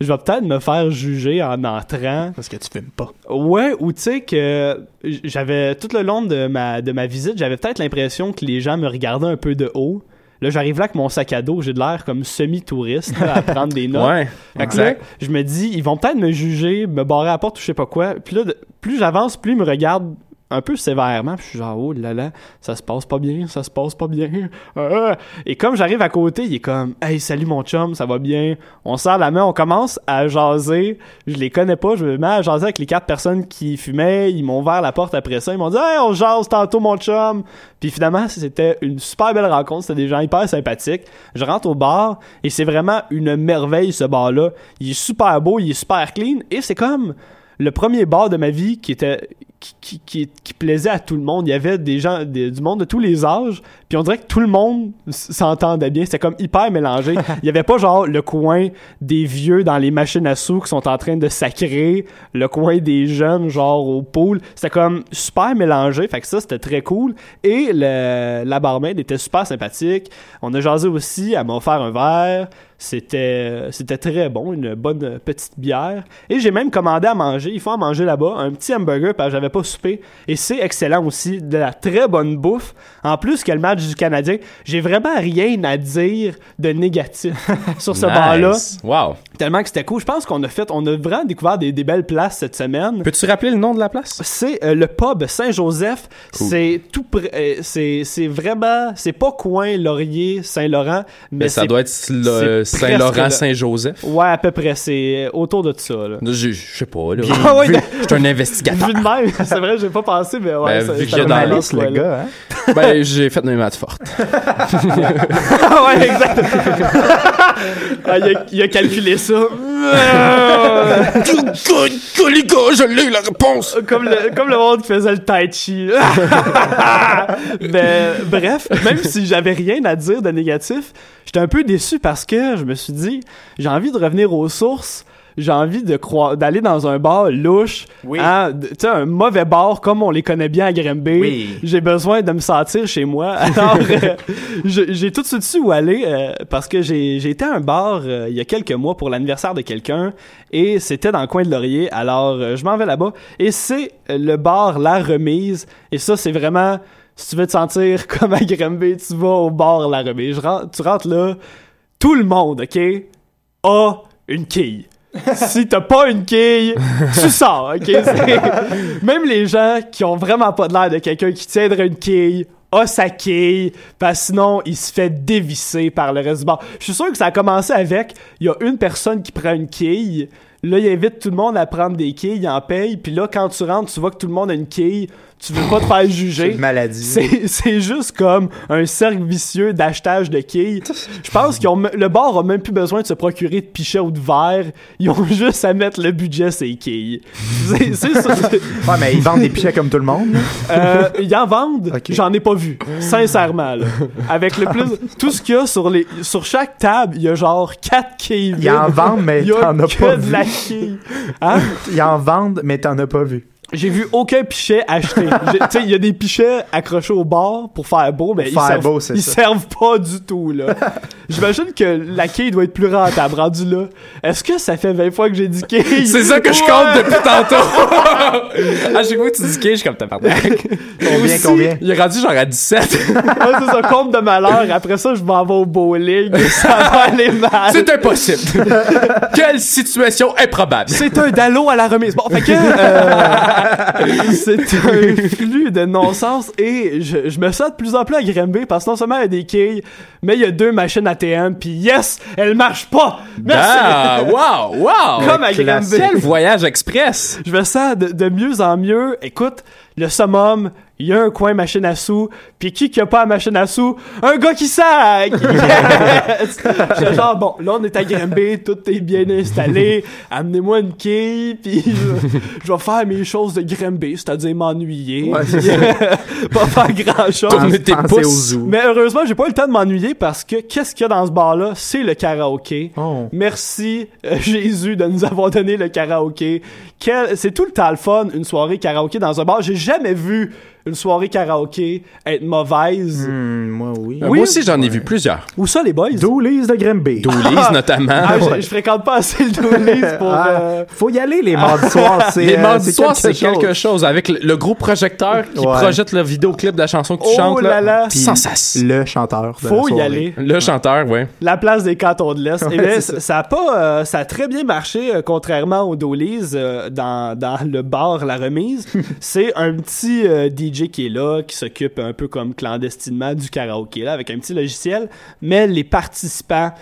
je vais peut-être me faire juger en entrant. Parce que tu fumes pas. Ouais, ou tu sais que j'avais tout le long de ma de ma visite, j'avais peut-être l'impression que les gens me regardaient un peu de haut. Là, j'arrive là avec mon sac à dos, j'ai de l'air comme semi-touriste à prendre des (laughs) notes. Ouais. Fait que là, je me dis, ils vont peut-être me juger, me barrer à la porte ou je sais pas quoi. Puis là, plus j'avance, plus ils me regardent un peu sévèrement. Puis je suis genre, oh là là, ça se passe pas bien, ça se passe pas bien. (laughs) Ah. Et comme j'arrive à côté, il est comme, hey, salut mon chum, ça va bien? On serre la main, on commence à jaser. Je les connais pas, je me mets à jaser avec les quatre personnes qui fumaient. Ils m'ont ouvert la porte après ça. Ils m'ont dit, hey, on jase tantôt mon chum. Puis finalement, c'était une super belle rencontre. C'était des gens hyper sympathiques. Je rentre au bar et c'est vraiment une merveille ce bar-là. Il est super beau, il est super clean et c'est comme le premier bar de ma vie qui était qui, qui, qui, qui plaisait à tout le monde. Il y avait des gens, des- du monde de tous les âges, puis on dirait que tout le monde s'entendait bien. C'était comme hyper mélangé. (laughs) Il y avait pas genre le coin des vieux dans les machines à sous qui sont en train de sacrer, le coin des jeunes genre au pool. C'était comme super mélangé. Fait que ça, c'était très cool. Et le, la barmaid était super sympathique. On a jasé aussi. Elle m'a offert un verre. C'était c'était très bon, une bonne petite bière. Et j'ai même commandé à manger. Il faut en manger là-bas. Un petit hamburger parce que j'avais pas soupé. Et c'est excellent aussi. De la très bonne bouffe. En plus que le match du Canadien, j'ai vraiment rien à dire de négatif (laughs) sur ce Nice. bar-là. Wow. Tellement que c'était cool. Je pense qu'on a fait, on a vraiment découvert des, des belles places cette semaine. Peux-tu rappeler le nom de la place? C'est euh, le pub Saint-Joseph. C'est tout près- euh, c'est c'est vraiment c'est pas coin Laurier Saint-Laurent mais, Mais ça doit être. Saint-Laurent-Saint-Joseph. Ouais, à peu près, c'est autour de ça là. Je je sais pas, là. Ah ouais, (laughs) Je suis un investigateur. Vu de même, (laughs) c'est vrai, j'ai pas pensé mais ouais, Ben, vu que j'ai dans la le là. gars, hein? (laughs) ben, j'ai fait mes maths fortes. (laughs) Ah ouais, exact. Ah, il, a, il a calculé ça. je l'ai, la réponse! comme le, comme le monde qui faisait le tai chi. Mais bref, même si j'avais rien à dire de négatif, j'étais un peu déçu parce que je me suis dit, j'ai envie de revenir aux sources. J'ai envie de croire d'aller dans un bar louche, Oui. hein, tu sais un mauvais bar comme on les connaît bien à Grimby. Oui. J'ai besoin de me sentir chez moi. (laughs) Alors euh, j'ai tout de suite su où aller euh, parce que j'ai été à un bar euh, il y a quelques mois pour l'anniversaire de quelqu'un et c'était dans le coin de Laurier. Alors je m'en vais là-bas et c'est le bar La Remise et ça c'est vraiment si tu veux te sentir (laughs) comme à Grimby, tu vas au bar La Remise. Je rentre- tu rentres là, tout le monde, OK, a une quille. (laughs) si t'as pas une quille, tu sors, ok? (laughs) Même les gens qui ont vraiment pas de l'air de quelqu'un qui tiendrait une quille, a sa quille, parce que sinon, il se fait dévisser par le reste du bar. Je suis sûr que ça a commencé avec, il y a une personne qui prend une quille, là, il invite tout le monde à prendre des quilles, il en paye, puis là, quand tu rentres, tu vois que tout le monde a une quille, tu veux pas te faire C'est juger. une maladie. C'est c'est juste comme un cercle vicieux d'achetage de quilles. Je pense que le bar a même plus besoin de se procurer de pichets ou de verre. Ils ont juste à mettre le budget les quilles. (laughs) C'est c'est ça. Ouais, mais ils vendent des pichets comme tout le monde. Euh, ils en vendent, j'en ai pas vu. Sincèrement, là. Avec le plus. Tout ce qu'il y a sur, les, sur chaque table, il y a genre 4 quilles. Ils en vendent, mais Il y a t'en as que pas de vu. la quille. Hein? Ils en vendent, mais t'en as pas vu. J'ai vu aucun pichet acheté. (laughs) Tu sais, il y a des pichets accrochés au bar pour faire beau, mais ils, servent, beau, c'est ils ça. servent pas du tout, là. (laughs) J'imagine que la quille doit être plus rentable, rendu là. Est-ce que ça fait 20 fois que j'ai dit quille? (laughs) C'est ça que je Ouais. compte depuis tantôt! à chaque fois que tu dis que je suis comme tabarnak. Combien, aussi- combien? Il est rendu genre à 17. Ouais, c'est ça, compte de malheur. Après ça, je m'en vais au bowling. Ça va aller mal. C'est impossible. Quelle situation improbable. C'est un dallo à la remise. Bon, fait que euh, (laughs) c'est (laughs) un flux de non-sens et je, je me sens de plus en plus agrembé parce que non seulement il y a des quilles, mais il y a deux machines ATM puis yes, elles marchent pas. Merci. Ah, (laughs) wow, wow! Comme à. Granby. Quel voyage express! Je me sens de, de mieux en mieux. Écoute, le summum, il y a un coin machine à sous, puis qui qui a pas la machine à sous? Un gars qui sac! (laughs) Yes! J'étais genre, bon, là on est à Grimby, tout est bien installé, amenez-moi une quille, puis je, je vais faire mes choses de Grimby, c'est-à-dire m'ennuyer, Ouais, (laughs) pas faire grand-chose. Mais heureusement, j'ai pas eu le temps de m'ennuyer parce que qu'est-ce qu'il y a dans ce bar-là? C'est le karaoké. Oh. Merci euh, (laughs) Jésus de nous avoir donné le karaoké. Quel... C'est tout le temps le fun, une soirée karaoké dans un bar. J'ai jamais vu une soirée karaoké être mauvaise. Hmm, moi, oui. Euh, Moi aussi, j'en ai vu plusieurs. Où ça, les boys? Doolies de Grimby. Doolies, notamment. Ah, je, je fréquente pas assez le Doolies pour... (laughs) Ah, euh, Faut y aller les mardis soirs. (laughs) c'est, Les euh, mardis soirs, c'est quelque chose. Avec le, le gros projecteur qui Ouais. projette le vidéoclip de la chanson que tu Oh chantes. là là. Puis Sensation. Le chanteur. de la Faut y aller. Le chanteur, ouais. La place des cantons de l'Est. Ouais, Eh ça. ça a pas, euh, ça a très bien marché, euh, contrairement aux Dollies euh, dans, dans le bar La Remise. (laughs) c'est un petit euh, DJ qui est là, qui s'occupe un peu comme clandestinement du karaoké, là, avec un petit logiciel. Mais les participants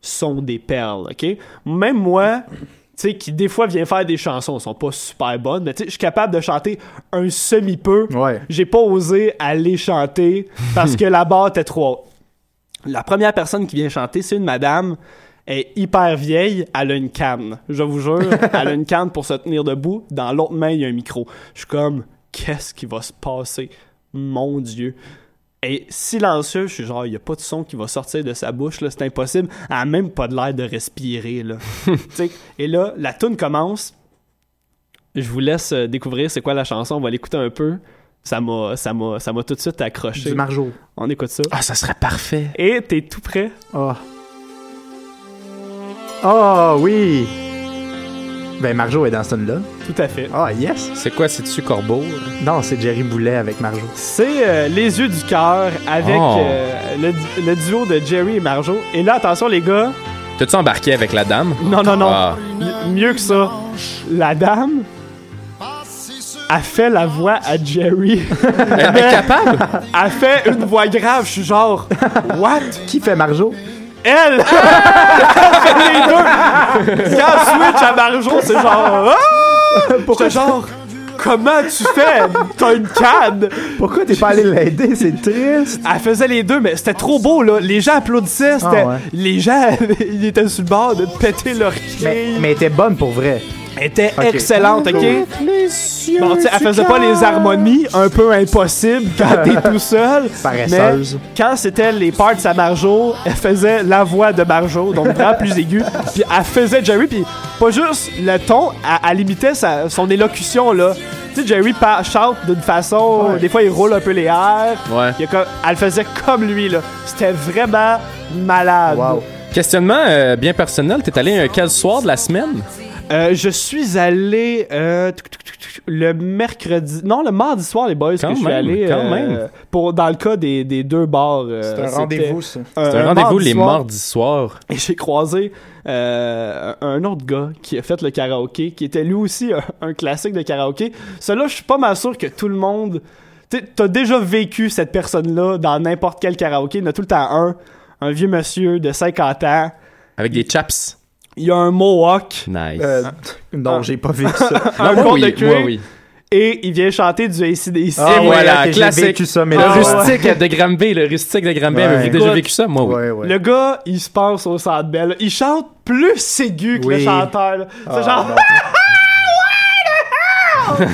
sont des perles, OK? Même moi, tu sais, qui des fois vient faire des chansons, sont pas super bonnes, mais tu sais, je suis capable de chanter un semi-peu. Ouais. J'ai pas osé aller chanter parce que la barre était trop haute. La première personne qui vient chanter, c'est une madame. Elle est hyper vieille, elle a une canne. Je vous jure, elle a une canne pour se tenir debout. Dans l'autre main, il y a un micro. Je suis comme, qu'est-ce qui va se passer? Mon Dieu. Et silencieux, je suis genre, il n'y a pas de son qui va sortir de sa bouche, là, c'est impossible. Elle a même pas de l'air de respirer, là. (laughs) Et là, la tune commence. Je vous laisse euh, découvrir c'est quoi la chanson, on va l'écouter un peu. Ça m'a, ça m'a, ça m'a tout de suite accroché. Du Marjo. On écoute ça. Ah, ça serait parfait. Et t'es tout prêt? Oh. Oh, oui. Ben, Marjo est dans ce là Tout à fait. Ah, yes. C'est quoi, c'est-tu Corbeau? Non, c'est Jerry Boulet avec Marjo. C'est euh, Les Yeux du cœur avec Oh. euh, le, le duo de Jerry et Marjo. Et là, attention les gars, T'as-tu embarqué avec la dame? non, non, non, Ah. M- mieux que ça. La dame a fait la voix à Jerry. Elle est capable? a (laughs) fait une voix grave. Je suis genre, what? Qui fait Marjo? Elle! les (laughs) deux! Quand switch à Marjo, c'est genre, ah! J'étais genre, comment tu fais? T'as une canne! Pourquoi t'es pas allé l'aider? C'est triste. Elle faisait les deux, mais c'était trop beau, là. Les gens applaudissaient. C'était... Ah ouais. Les gens, (laughs) ils étaient sur le bord de péter leur Mais, quille. mais elle était bonne pour vrai. Elle était excellente, OK? Bon, tu sais, elle faisait pas les harmonies un peu impossibles quand t'es (laughs) tout seul. Paresseuse. Mais quand c'était les parts à Marjo, elle faisait la voix de Marjo, donc vraiment plus aiguë. Puis elle faisait Jerry, puis pas juste le ton, elle, elle imitait sa- son élocution, là. Tu sais, Jerry chante d'une façon, Ouais. des fois il roule un peu les airs. Ouais. Il y a comme- elle faisait comme lui, là. C'était vraiment malade. Wow. Questionnement euh, bien personnel, t'es allé un quel soir de la semaine? Euh, je suis allé euh, le mercredi, non le mardi soir les boys Quand que je suis même, allé quand euh, même. pour dans le cas des, des deux bars. euh, C'est un rendez-vous, ça. un- C'est un un rendez-vous mardi les soir. mardis soirs. Et j'ai croisé euh, un autre gars qui a fait le karaoké, qui était lui aussi un, un classique de karaoké. Celui-là, je suis pas mal sûr que tout le monde. T'as déjà vécu cette personne-là dans n'importe quel karaoké. Il y en a tout le temps un. Un vieux monsieur de 50 ans. Avec des chaps. Il a un mohawk. Nice. Euh, non, j'ai pas vu ça. (laughs) un moi, oui, de cuir. moi, oui. Et il vient chanter du ACDC. Ah, Et voilà, classique. vécu ça, mais Le là, Ah, ouais. rustique de Granby, le rustique de Granby, Ouais. avez-vous déjà vécu ça? Moi, oui. Ouais, ouais. Le gars, il se passe au centre belle. Il chante plus aigu que le chanteur. là. C'est Ah, genre. Non.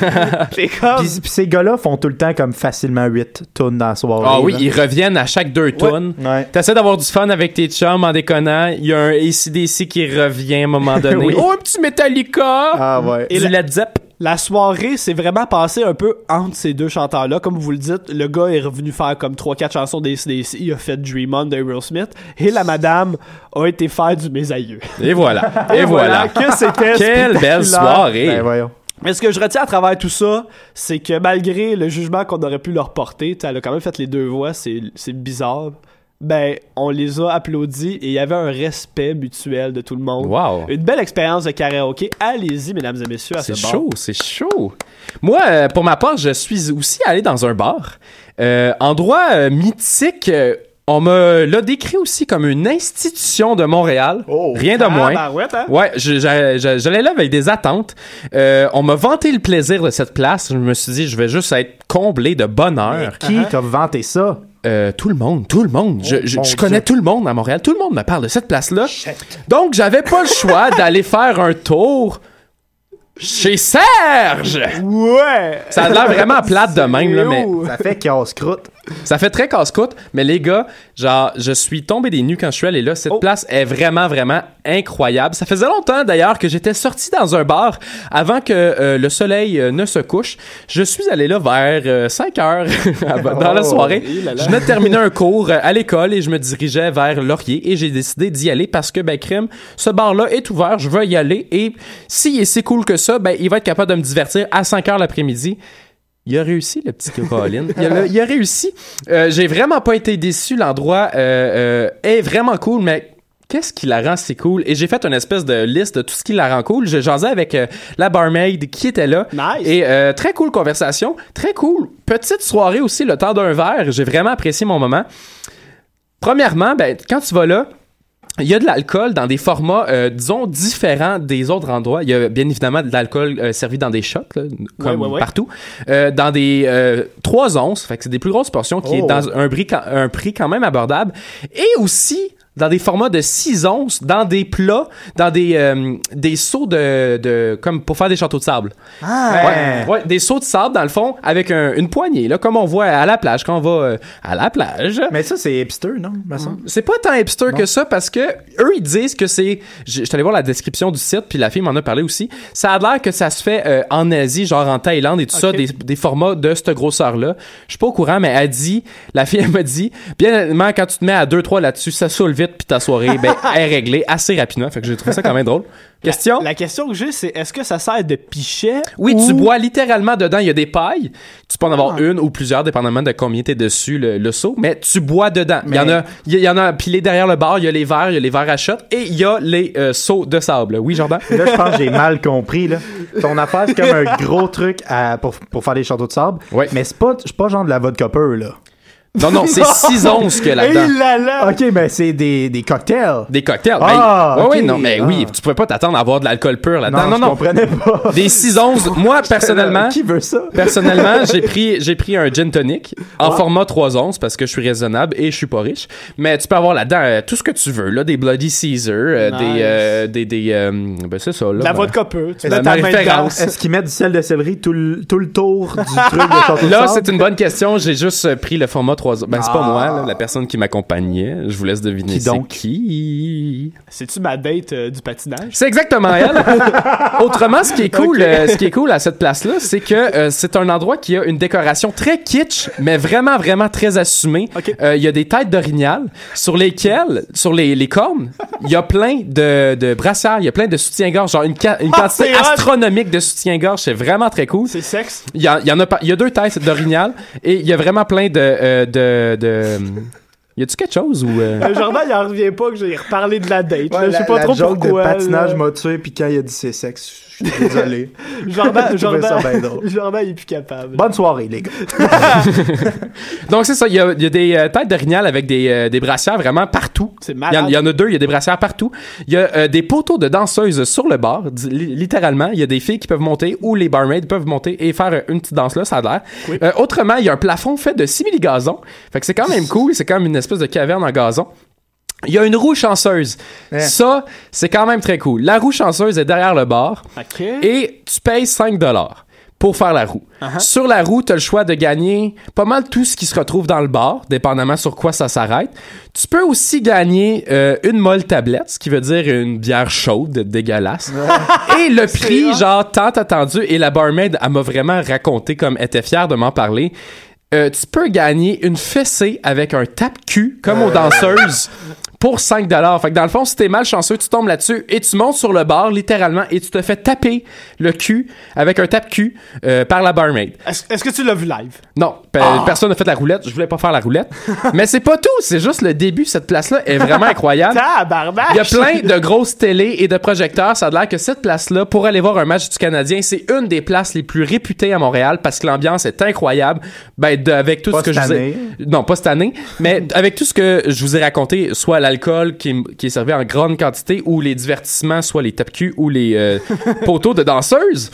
(laughs) C'est comme. Puis, puis ces gars-là font tout le temps comme facilement 8 tonnes dans la soirée. Ah oui, là. ils reviennent à chaque deux tonnes. Ouais. T'essaies d'avoir du fun avec tes chums en déconnant. Il y a un ACDC qui revient à un moment (laughs) donné. Oui. Oh, un petit Metallica! Ah ouais. Et du la- Zepp. La soirée s'est vraiment passée un peu entre ces deux chanteurs-là. Comme vous le dites, le gars est revenu faire comme 3-4 chansons d'ACDC. Il a fait Dream On de Smith. Et la madame a été faire du Mes aïeux. Et voilà. Et, (laughs) voilà. Que c'était Quelle belle soirée. Ben voyons. Mais ce que je retiens à travers tout ça, c'est que malgré le jugement qu'on aurait pu leur porter, elle a quand même fait les deux voix, c'est c'est bizarre. Ben, on les a applaudis et il y avait un respect mutuel de tout le monde. Wow. Une belle expérience de karaoké. Allez-y, mesdames et messieurs, à C'est ce bar. chaud, c'est chaud. Moi, euh, pour ma part, je suis aussi allé dans un bar. Euh, endroit euh, mythique. On me l'a décrit aussi comme une institution de Montréal. Oh. Rien de Ah, moins. hein? Ouais, j'a- j'allais là avec des attentes. Euh, on m'a vanté le plaisir de cette place. Je me suis dit, je vais juste être comblé de bonheur. Qui t'a vanté ça? Euh, tout le monde, tout le monde. Je, je connais Dieu. tout le monde à Montréal. Tout le monde me parle de cette place-là. Donc, j'avais pas le choix (laughs) d'aller faire un tour chez Serge. Ouais! Ça a l'air vraiment plate de même, là, mais. Ça fait casse-croûte. Ça fait très casse-croûte, mais les gars, genre, je suis tombé des nues quand je suis allé là. Cette Oh. place est vraiment, vraiment incroyable. Ça faisait longtemps d'ailleurs que j'étais sorti dans un bar avant que euh, le soleil euh, ne se couche. Je suis allé là vers 5 heures (laughs) dans la Oh. soirée. Là là. Je venais de terminer un cours euh, à l'école et je me dirigeais vers Laurier et j'ai décidé d'y aller parce que, ben, crime, ce bar-là est ouvert, je veux y aller et s'il est si cool que ça, ben, il va être capable de me divertir à 5 heures l'après-midi. Il a réussi, le petit Caroline. Il a, il a réussi. Euh, j'ai vraiment pas été déçu. L'endroit euh, euh, est vraiment cool, mais qu'est-ce qui la rend si cool? Et j'ai fait une espèce de liste de tout ce qui la rend cool. Je jasais avec euh, la barmaid qui était là. Nice. Et euh, très cool conversation. Très cool. Petite soirée aussi, le temps d'un verre. J'ai vraiment apprécié mon moment. Premièrement, ben, quand tu vas là, il y a de l'alcool dans des formats, euh, disons, différents des autres endroits. Il y a bien évidemment de l'alcool euh, servi dans des shots, là, comme ouais, ouais. partout. Euh, dans des euh, 3 onces, fait que c'est des plus grosses portions qui est Oh. dans un prix, un prix quand même abordable. Et aussi dans des formats de 6 onces, dans des plats, dans des, euh, des seaux de, de... comme pour faire des châteaux de sable. Ah, Ouais, ouais, des seaux de sable dans le fond avec un- une poignée, là, comme on voit à la plage quand on va euh, à la plage. Mais ça, c'est hipster, non? semble? C'est pas tant hipster que ça parce que eux ils disent que c'est je allé voir la description du site puis la fille m'en a parlé aussi. Ça a l'air que ça se fait euh, en Asie, genre en Thaïlande et tout ça des, des formats de cette grosseur là. Je suis pas au courant mais elle dit la fille elle m'a dit bien quand tu te mets à 2 3 là-dessus, ça saoule vite puis ta soirée ben (laughs) est réglée assez rapidement. Fait que j'ai trouvé ça quand même drôle. Question? La question que j'ai, c'est est-ce que ça sert de pichet oui, ou- tu bois littéralement dedans. Il y a des pailles. Tu peux en avoir Ah. une ou plusieurs, dépendamment de combien t'es dessus le, le seau. Mais tu bois dedans. Il y en a, il y en a pilé derrière le bar. Il y a les verres, il y a les verres à shot et il y a les euh, seaux de sable. Oui, Jordan? Là, je pense que j'ai mal compris. Là. Ton affaire, c'est comme un gros truc à- pour, pour faire des châteaux de sable. Ouais. Mais c'est pas, pas genre de la vodka peur, là. Non, non, c'est (laughs) 6 onces que là-dedans. là là! Ok, mais c'est des, des cocktails. Des cocktails. Ah, Ben, ouais, non, mais Ah. oui, tu pouvais pas t'attendre à avoir de l'alcool pur là-dedans. Non, je non, comprenais pas. (laughs) Des 6 onces. Moi, personnellement, Qui veut ça? Personnellement, j'ai pris j'ai pris un gin tonic en format 3 onces parce que je suis raisonnable et je suis pas riche. Mais tu peux avoir là-dedans euh, tout ce que tu veux là, des Bloody Caesar, euh, Nice. des euh, des des euh, ben c'est ça là. La ben, vodka peu. Tu La référence. Est-ce qu'ils mettent du sel de céleri tout le, tout le tour du truc de (laughs) Là, c'est une bonne question. J'ai juste pris le format 3 Ben, c'est pas Ah. moi, là, la personne qui m'accompagnait. Je vous laisse deviner Qui c'est donc? qui. C'est-tu ma date euh, du patinage? C'est exactement elle. (laughs) Autrement, ce qui est cool, euh, ce qui est cool à cette place-là, c'est que euh, c'est un endroit qui a une décoration très kitsch, mais vraiment, vraiment très assumée. Euh, Il y a des têtes d'orignal sur lesquelles, sur les, les cornes, il y a plein de, de brassières, il y a plein de soutiens-gorge, genre une, ca- une Ah, quantité c'est hot! astronomique de soutiens-gorge. C'est vraiment très cool. C'est sexe? Il y, a- y en a il y a deux têtes d'orignal et il y a vraiment plein de, euh, de, de, (laughs) y a-tu quelque chose ou euh, Euh, Jordan, il en revient pas que j'ai reparlé de la date. Ouais, là. Je sais la- pas la trop joke pourquoi. de patinage m'a tué, puis quand il a dit c'est sexe, (laughs) je suis désolé. Jordan, il est plus capable. Bonne soirée, les gars. (laughs) Donc c'est ça, il y a, il y a des euh, têtes d'orignal avec des, euh, des brassières vraiment partout. C'est Il y, en, malade. il y en a deux, il y a des brassières partout. Il y a euh, des poteaux de danseuses sur le bar, littéralement. Il y a des filles qui peuvent monter ou les barmaids peuvent monter et faire euh, une petite danse là, ça a l'air. Oui. Euh, autrement, il y a un plafond fait de simili-gazon. Fait que c'est quand même (laughs) cool, c'est quand même une espèce de caverne en gazon. Il y a une roue chanceuse. Ça, c'est quand même très cool. La roue chanceuse est derrière le bar et tu payes 5 dollars pour faire la roue. Uh-huh. Sur la roue, tu as le choix de gagner pas mal tout ce qui se retrouve dans le bar, dépendamment sur quoi ça s'arrête. Tu peux aussi gagner euh, une molle tablette, ce qui veut dire une bière chaude, dégueulasse. et le (laughs) prix, genre, tant attendu, et la barmaid, elle m'a vraiment raconté comme elle était fière de m'en parler. Euh, tu peux gagner une fessée avec un tape-cul, comme aux danseuses, pour 5 Fait que dans le fond, si t'es malchanceux, tu tombes là-dessus et tu montes sur le bar, littéralement, et tu te fais taper le cul avec un tape-cul euh, par la barmaid. Est-ce que tu l'as vu live? Non, pe- Ah. personne n'a fait la roulette. Je voulais pas faire la roulette. (laughs) Mais c'est pas tout. C'est juste le début. Cette place-là est vraiment incroyable. (laughs) Il y a plein de grosses télés et de projecteurs. Ça a l'air que cette place-là, pour aller voir un match du Canadien, c'est une des places les plus réputées à Montréal parce que l'ambiance est incroyable. Ben, de- avec tout Pas ce que cette je vous ai... Non, pas cette année. mais avec tout ce que je vous ai raconté, soit l'alcool qui, est- qui est servi en grande quantité ou les divertissements, soit les tapes-culs ou les euh, (laughs) poteaux de danseuses.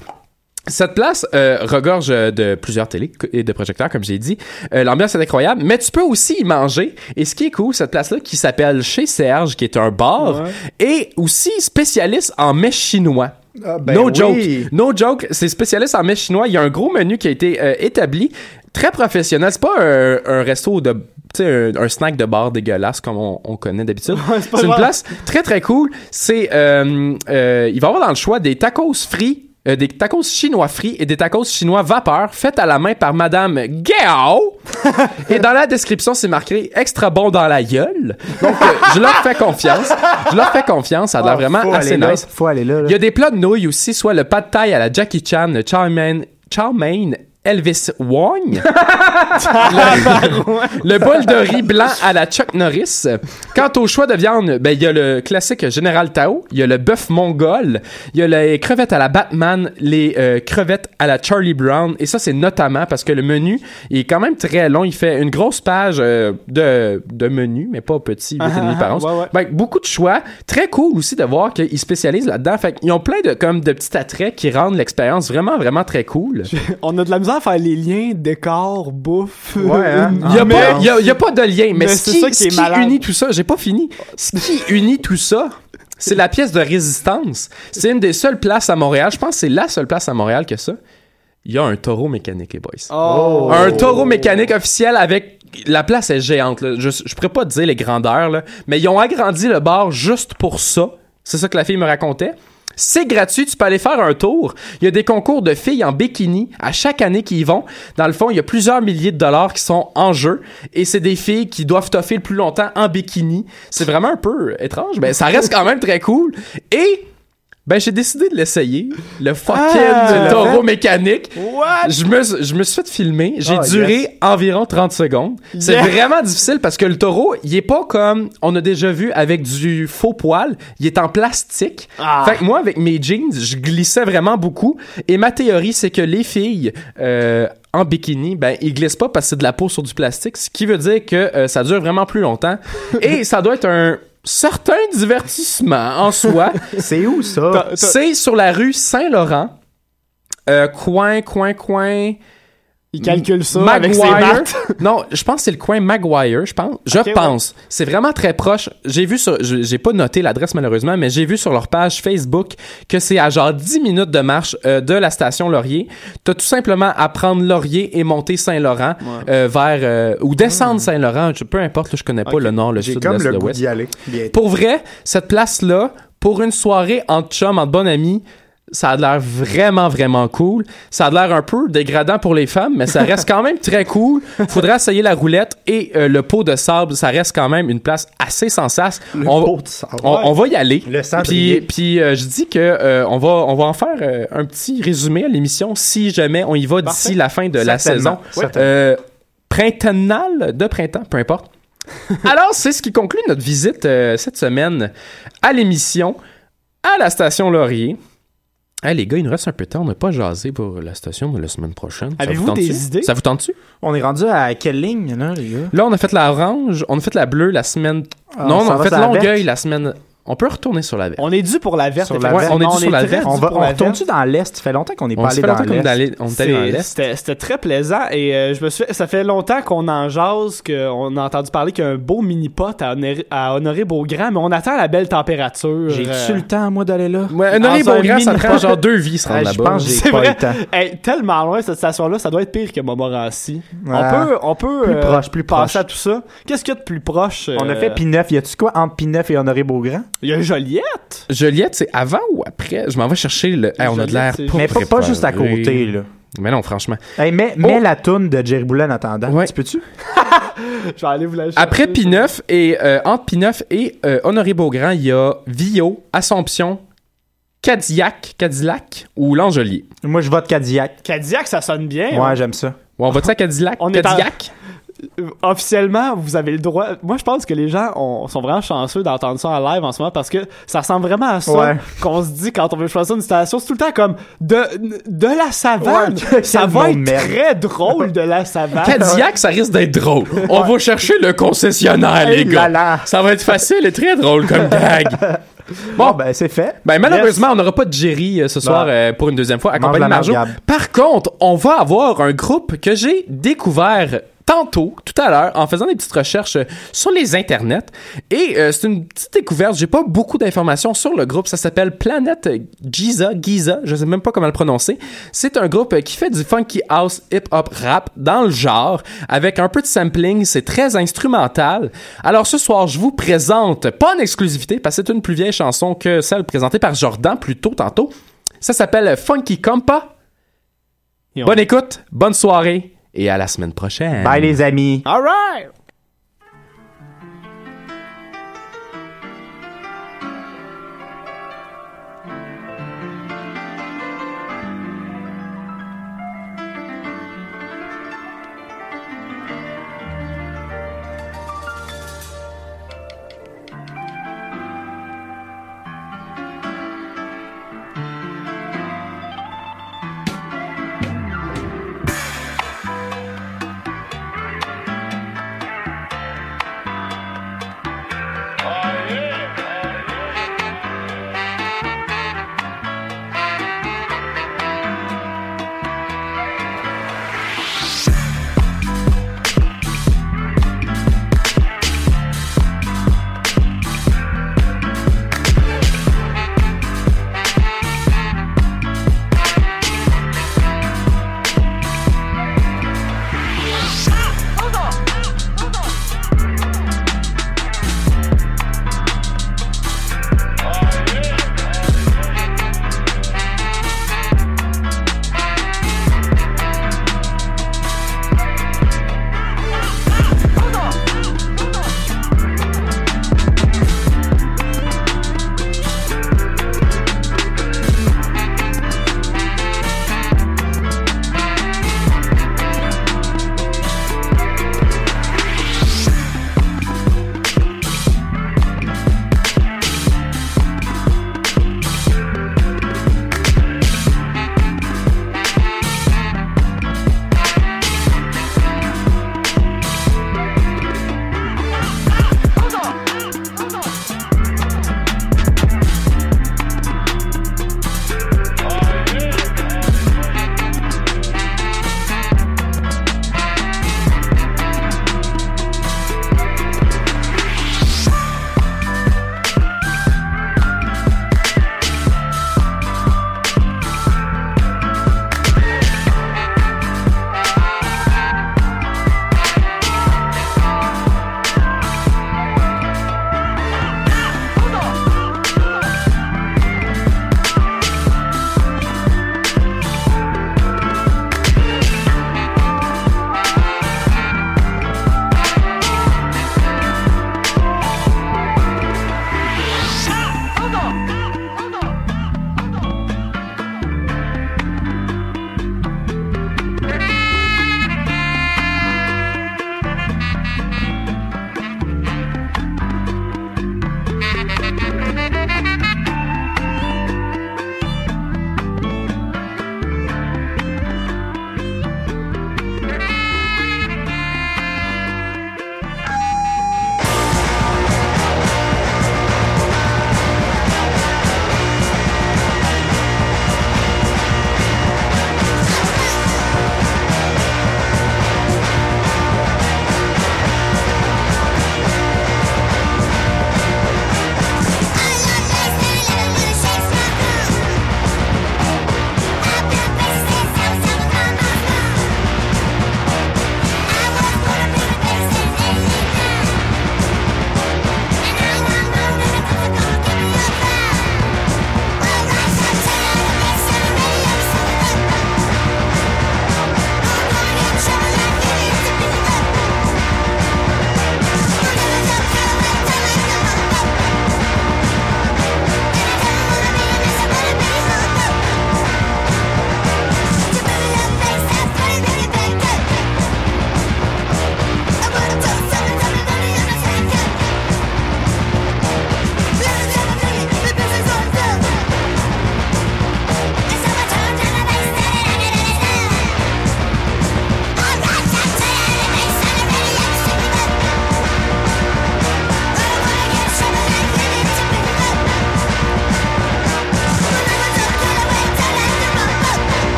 Cette place euh, regorge euh, de plusieurs télés et de projecteurs, comme j'ai dit. Euh, L'ambiance est incroyable, mais tu peux aussi y manger. Et ce qui est cool, cette place-là, qui s'appelle Chez Serge, qui est un bar, est aussi spécialiste en mets chinois. Ah, ben no oui. joke. No joke, c'est spécialiste en mets chinois. Il y a un gros menu qui a été euh, établi. Très professionnel. C'est pas un, un resto de, tu sais, un, un snack de bar dégueulasse comme on, on connaît d'habitude. (laughs) Ouais, c'est une place très très cool. C'est, euh, euh, il va y avoir dans le choix des tacos frits. euh, des tacos chinois frits et des tacos chinois vapeur faits à la main par Madame Gao. (laughs) et dans la description, c'est marqué extra bon dans la gueule. Donc, euh, je leur fais confiance. Je leur fais confiance. Ça a l'air vraiment Ah, Faut assez là, nice. Faut aller là. là. Il y a des plats de nouilles aussi, soit le pad thai à la Jackie Chan, le chow mein, chow mein Elvis Wong, le, (laughs) le bol de riz blanc à la Chuck Norris. Quant au choix de viande, ben il y a le classique Général Tao, il y a le bœuf mongol, il y a les crevettes à la Batman, les euh, crevettes à la Charlie Brown, et ça c'est notamment parce que le menu est quand même très long, il fait une grosse page euh, de, de menu, mais pas petit, 8 et demi par once. ouais, ouais. Ben, beaucoup de choix. Très cool aussi de voir qu'ils spécialisent là-dedans. Fait qu'ils ont plein de, comme, de petits attraits qui rendent l'expérience vraiment, vraiment très cool. (laughs) On a de la misère à faire les liens décor, bouffe. Ouais, hein? Il y a, Ah, il y a- il y a pas de lien, mais, Mais ce c'est qui, ça qui ce est qui unit tout ça, j'ai pas fini. Ce qui unit tout ça, c'est la pièce de résistance. C'est une des seules places à Montréal, je pense que c'est la seule place à Montréal que ça. Il y a un taureau mécanique, les boys. Oh. Un taureau mécanique officiel avec. La place est géante. là. Je, je pourrais pas te dire les grandeurs, là, mais ils ont agrandi le bar juste pour ça. C'est ça que la fille me racontait. C'est gratuit, tu peux aller faire un tour. Il y a des concours de filles en bikini à chaque année qui y vont. Dans le fond, il y a plusieurs milliers de dollars qui sont en jeu et c'est des filles qui doivent toffer le plus longtemps en bikini. C'est vraiment un peu étrange, mais ça reste quand même très cool. Et ben j'ai décidé de l'essayer, le fucking Ah, taureau mécanique. What? Je me, je me suis fait filmer. J'ai Ah, duré yes. environ 30 secondes. C'est vraiment difficile parce que le taureau, il est pas comme on a déjà vu avec du faux poil. Il est en plastique. Ah. Fait que moi, avec mes jeans, je glissais vraiment beaucoup. Et ma théorie, c'est que les filles euh, en bikini, ben, ils glissent pas parce que c'est de la peau sur du plastique. Ce qui veut dire que euh, ça dure vraiment plus longtemps. (laughs) Et ça doit être un certain divertissement en soi. (laughs) C'est où ça? T'as- t'as- C'est sur la rue Saint-Laurent. Euh, coin, coin, coin. Il calcule ça avec ses Maguire. maths. (laughs) non, je pense que c'est le coin Maguire, je pense. Je Ok, ouais. pense. C'est vraiment très proche. J'ai vu sur, je- j'ai pas noté l'adresse malheureusement, mais j'ai vu sur leur page Facebook que c'est à genre 10 minutes de marche euh, de la station Laurier. T'as tout simplement à prendre Laurier et monter Saint-Laurent euh, vers euh, ou descendre Saint-Laurent, peu importe, là, je connais pas le nord, le sud, l'est, le le goût ouest. d'y aller. Pour vrai, cette place-là, pour une soirée entre chums, entre bonnes amis, ça a l'air vraiment, vraiment cool. Ça a l'air un peu dégradant pour les femmes, mais ça reste quand même très cool. Faudrait essayer la roulette et euh, le pot de sable, ça reste quand même une place assez sensace. Le on, pot de sable. on, on va y aller. Le Puis, euh, je dis que euh, on va on va en faire un petit résumé à l'émission si jamais on y va d'ici la fin de la saison euh, printannale de printemps, peu importe. (laughs) Alors, c'est ce qui conclut notre visite cette semaine à l'émission à la station Laurier. Hey, les gars, il nous reste un peu de temps. On n'a pas jasé pour la station de la semaine prochaine. Ça Avez-vous des idées? Ça vous tente-tu? On est rendu à quelle ligne, là, les gars? Là, on a fait la orange, on a fait la bleue la semaine... Ah, non, on on a fait Longueuil la semaine... On peut retourner sur la verte. On est dû pour la verte. Sur la effectivement. verte. On est dû sur la verte. On, va, pour on la retourne-tu dans l'Est? Ça fait longtemps qu'on n'est pas allé dans l'Est. on est allé dans l'Est. C'était très plaisant et euh, je me suis ça fait longtemps qu'on en jase qu'on a entendu parler qu'il y a un beau mini pot à honorer, à honorer Beaugrand mais on attend la belle température. J'ai-tu euh, le temps, moi, d'aller là? Ouais, un Beaugrand, ça prend genre deux vies se Ah, rendre je là-bas. pense que j'ai C'est pas vrai. le temps. Hey, tellement loin cette station-là, ça doit être pire que Montmorency. Ah. On peut, on peut Plus euh, proche, plus passer proche. à tout ça. Qu'est-ce qu'il y a de plus proche On a fait P9. Y a-tu quoi entre P9 et Honoré Beaugrand? Il y a Joliette. Joliette, c'est avant ou après? Je m'en vais chercher le... Hey, on a de l'air pas Mais pas, pas juste à côté, là. Mais non, franchement. Hey, mets, Oh! mets la toune de Jerry Boulet en attendant. Ouais. Tu peux-tu? (laughs) Je vais aller vous la chercher. Après P9 et euh, entre P9 et euh, Honoré Beaugrand, il y a Vio, Assomption, Cadillac, Cadillac ou L'Angelier. Moi, je vote Cadillac. Cadillac, ça sonne bien. Ouais, hein? j'aime ça. Ouais, on va-tu à Cadillac? On est en- Cadillac? Officiellement, vous avez le droit. Moi, je pense que les gens ont- sont vraiment chanceux d'entendre ça en live en ce moment parce que ça ressemble vraiment à ça Ouais. qu'on se dit quand on veut choisir une station. C'est tout le temps comme de, de la savane. Ouais, ça va être merde. très drôle de la savane. Cadillac, ça risque d'être drôle. On va chercher le concessionnaire, les gars. là là. Ça va être facile et très drôle comme gag. (laughs) Bon, ben, c'est fait. Ben malheureusement, on n'aura pas de Jerry euh, ce soir euh, pour une deuxième fois, accompagné de Marjo. Par contre, on va avoir un groupe que j'ai découvert tantôt, tout à l'heure, en faisant des petites recherches euh, sur les internets. Et euh, c'est une petite découverte. J'ai pas beaucoup d'informations sur le groupe. Ça s'appelle Planet Giza, Giza. Je sais même pas comment le prononcer. C'est un groupe euh, qui fait du funky house hip hop rap dans le genre, avec un peu de sampling. C'est très instrumental. Alors ce soir, je vous présente, pas en exclusivité, parce que c'est une plus vieille chanson que celle présentée par Jordan plus tôt tantôt. Ça s'appelle Funky Compa. Bonne écoute, bonne soirée et à la semaine prochaine. Bye les amis. All right!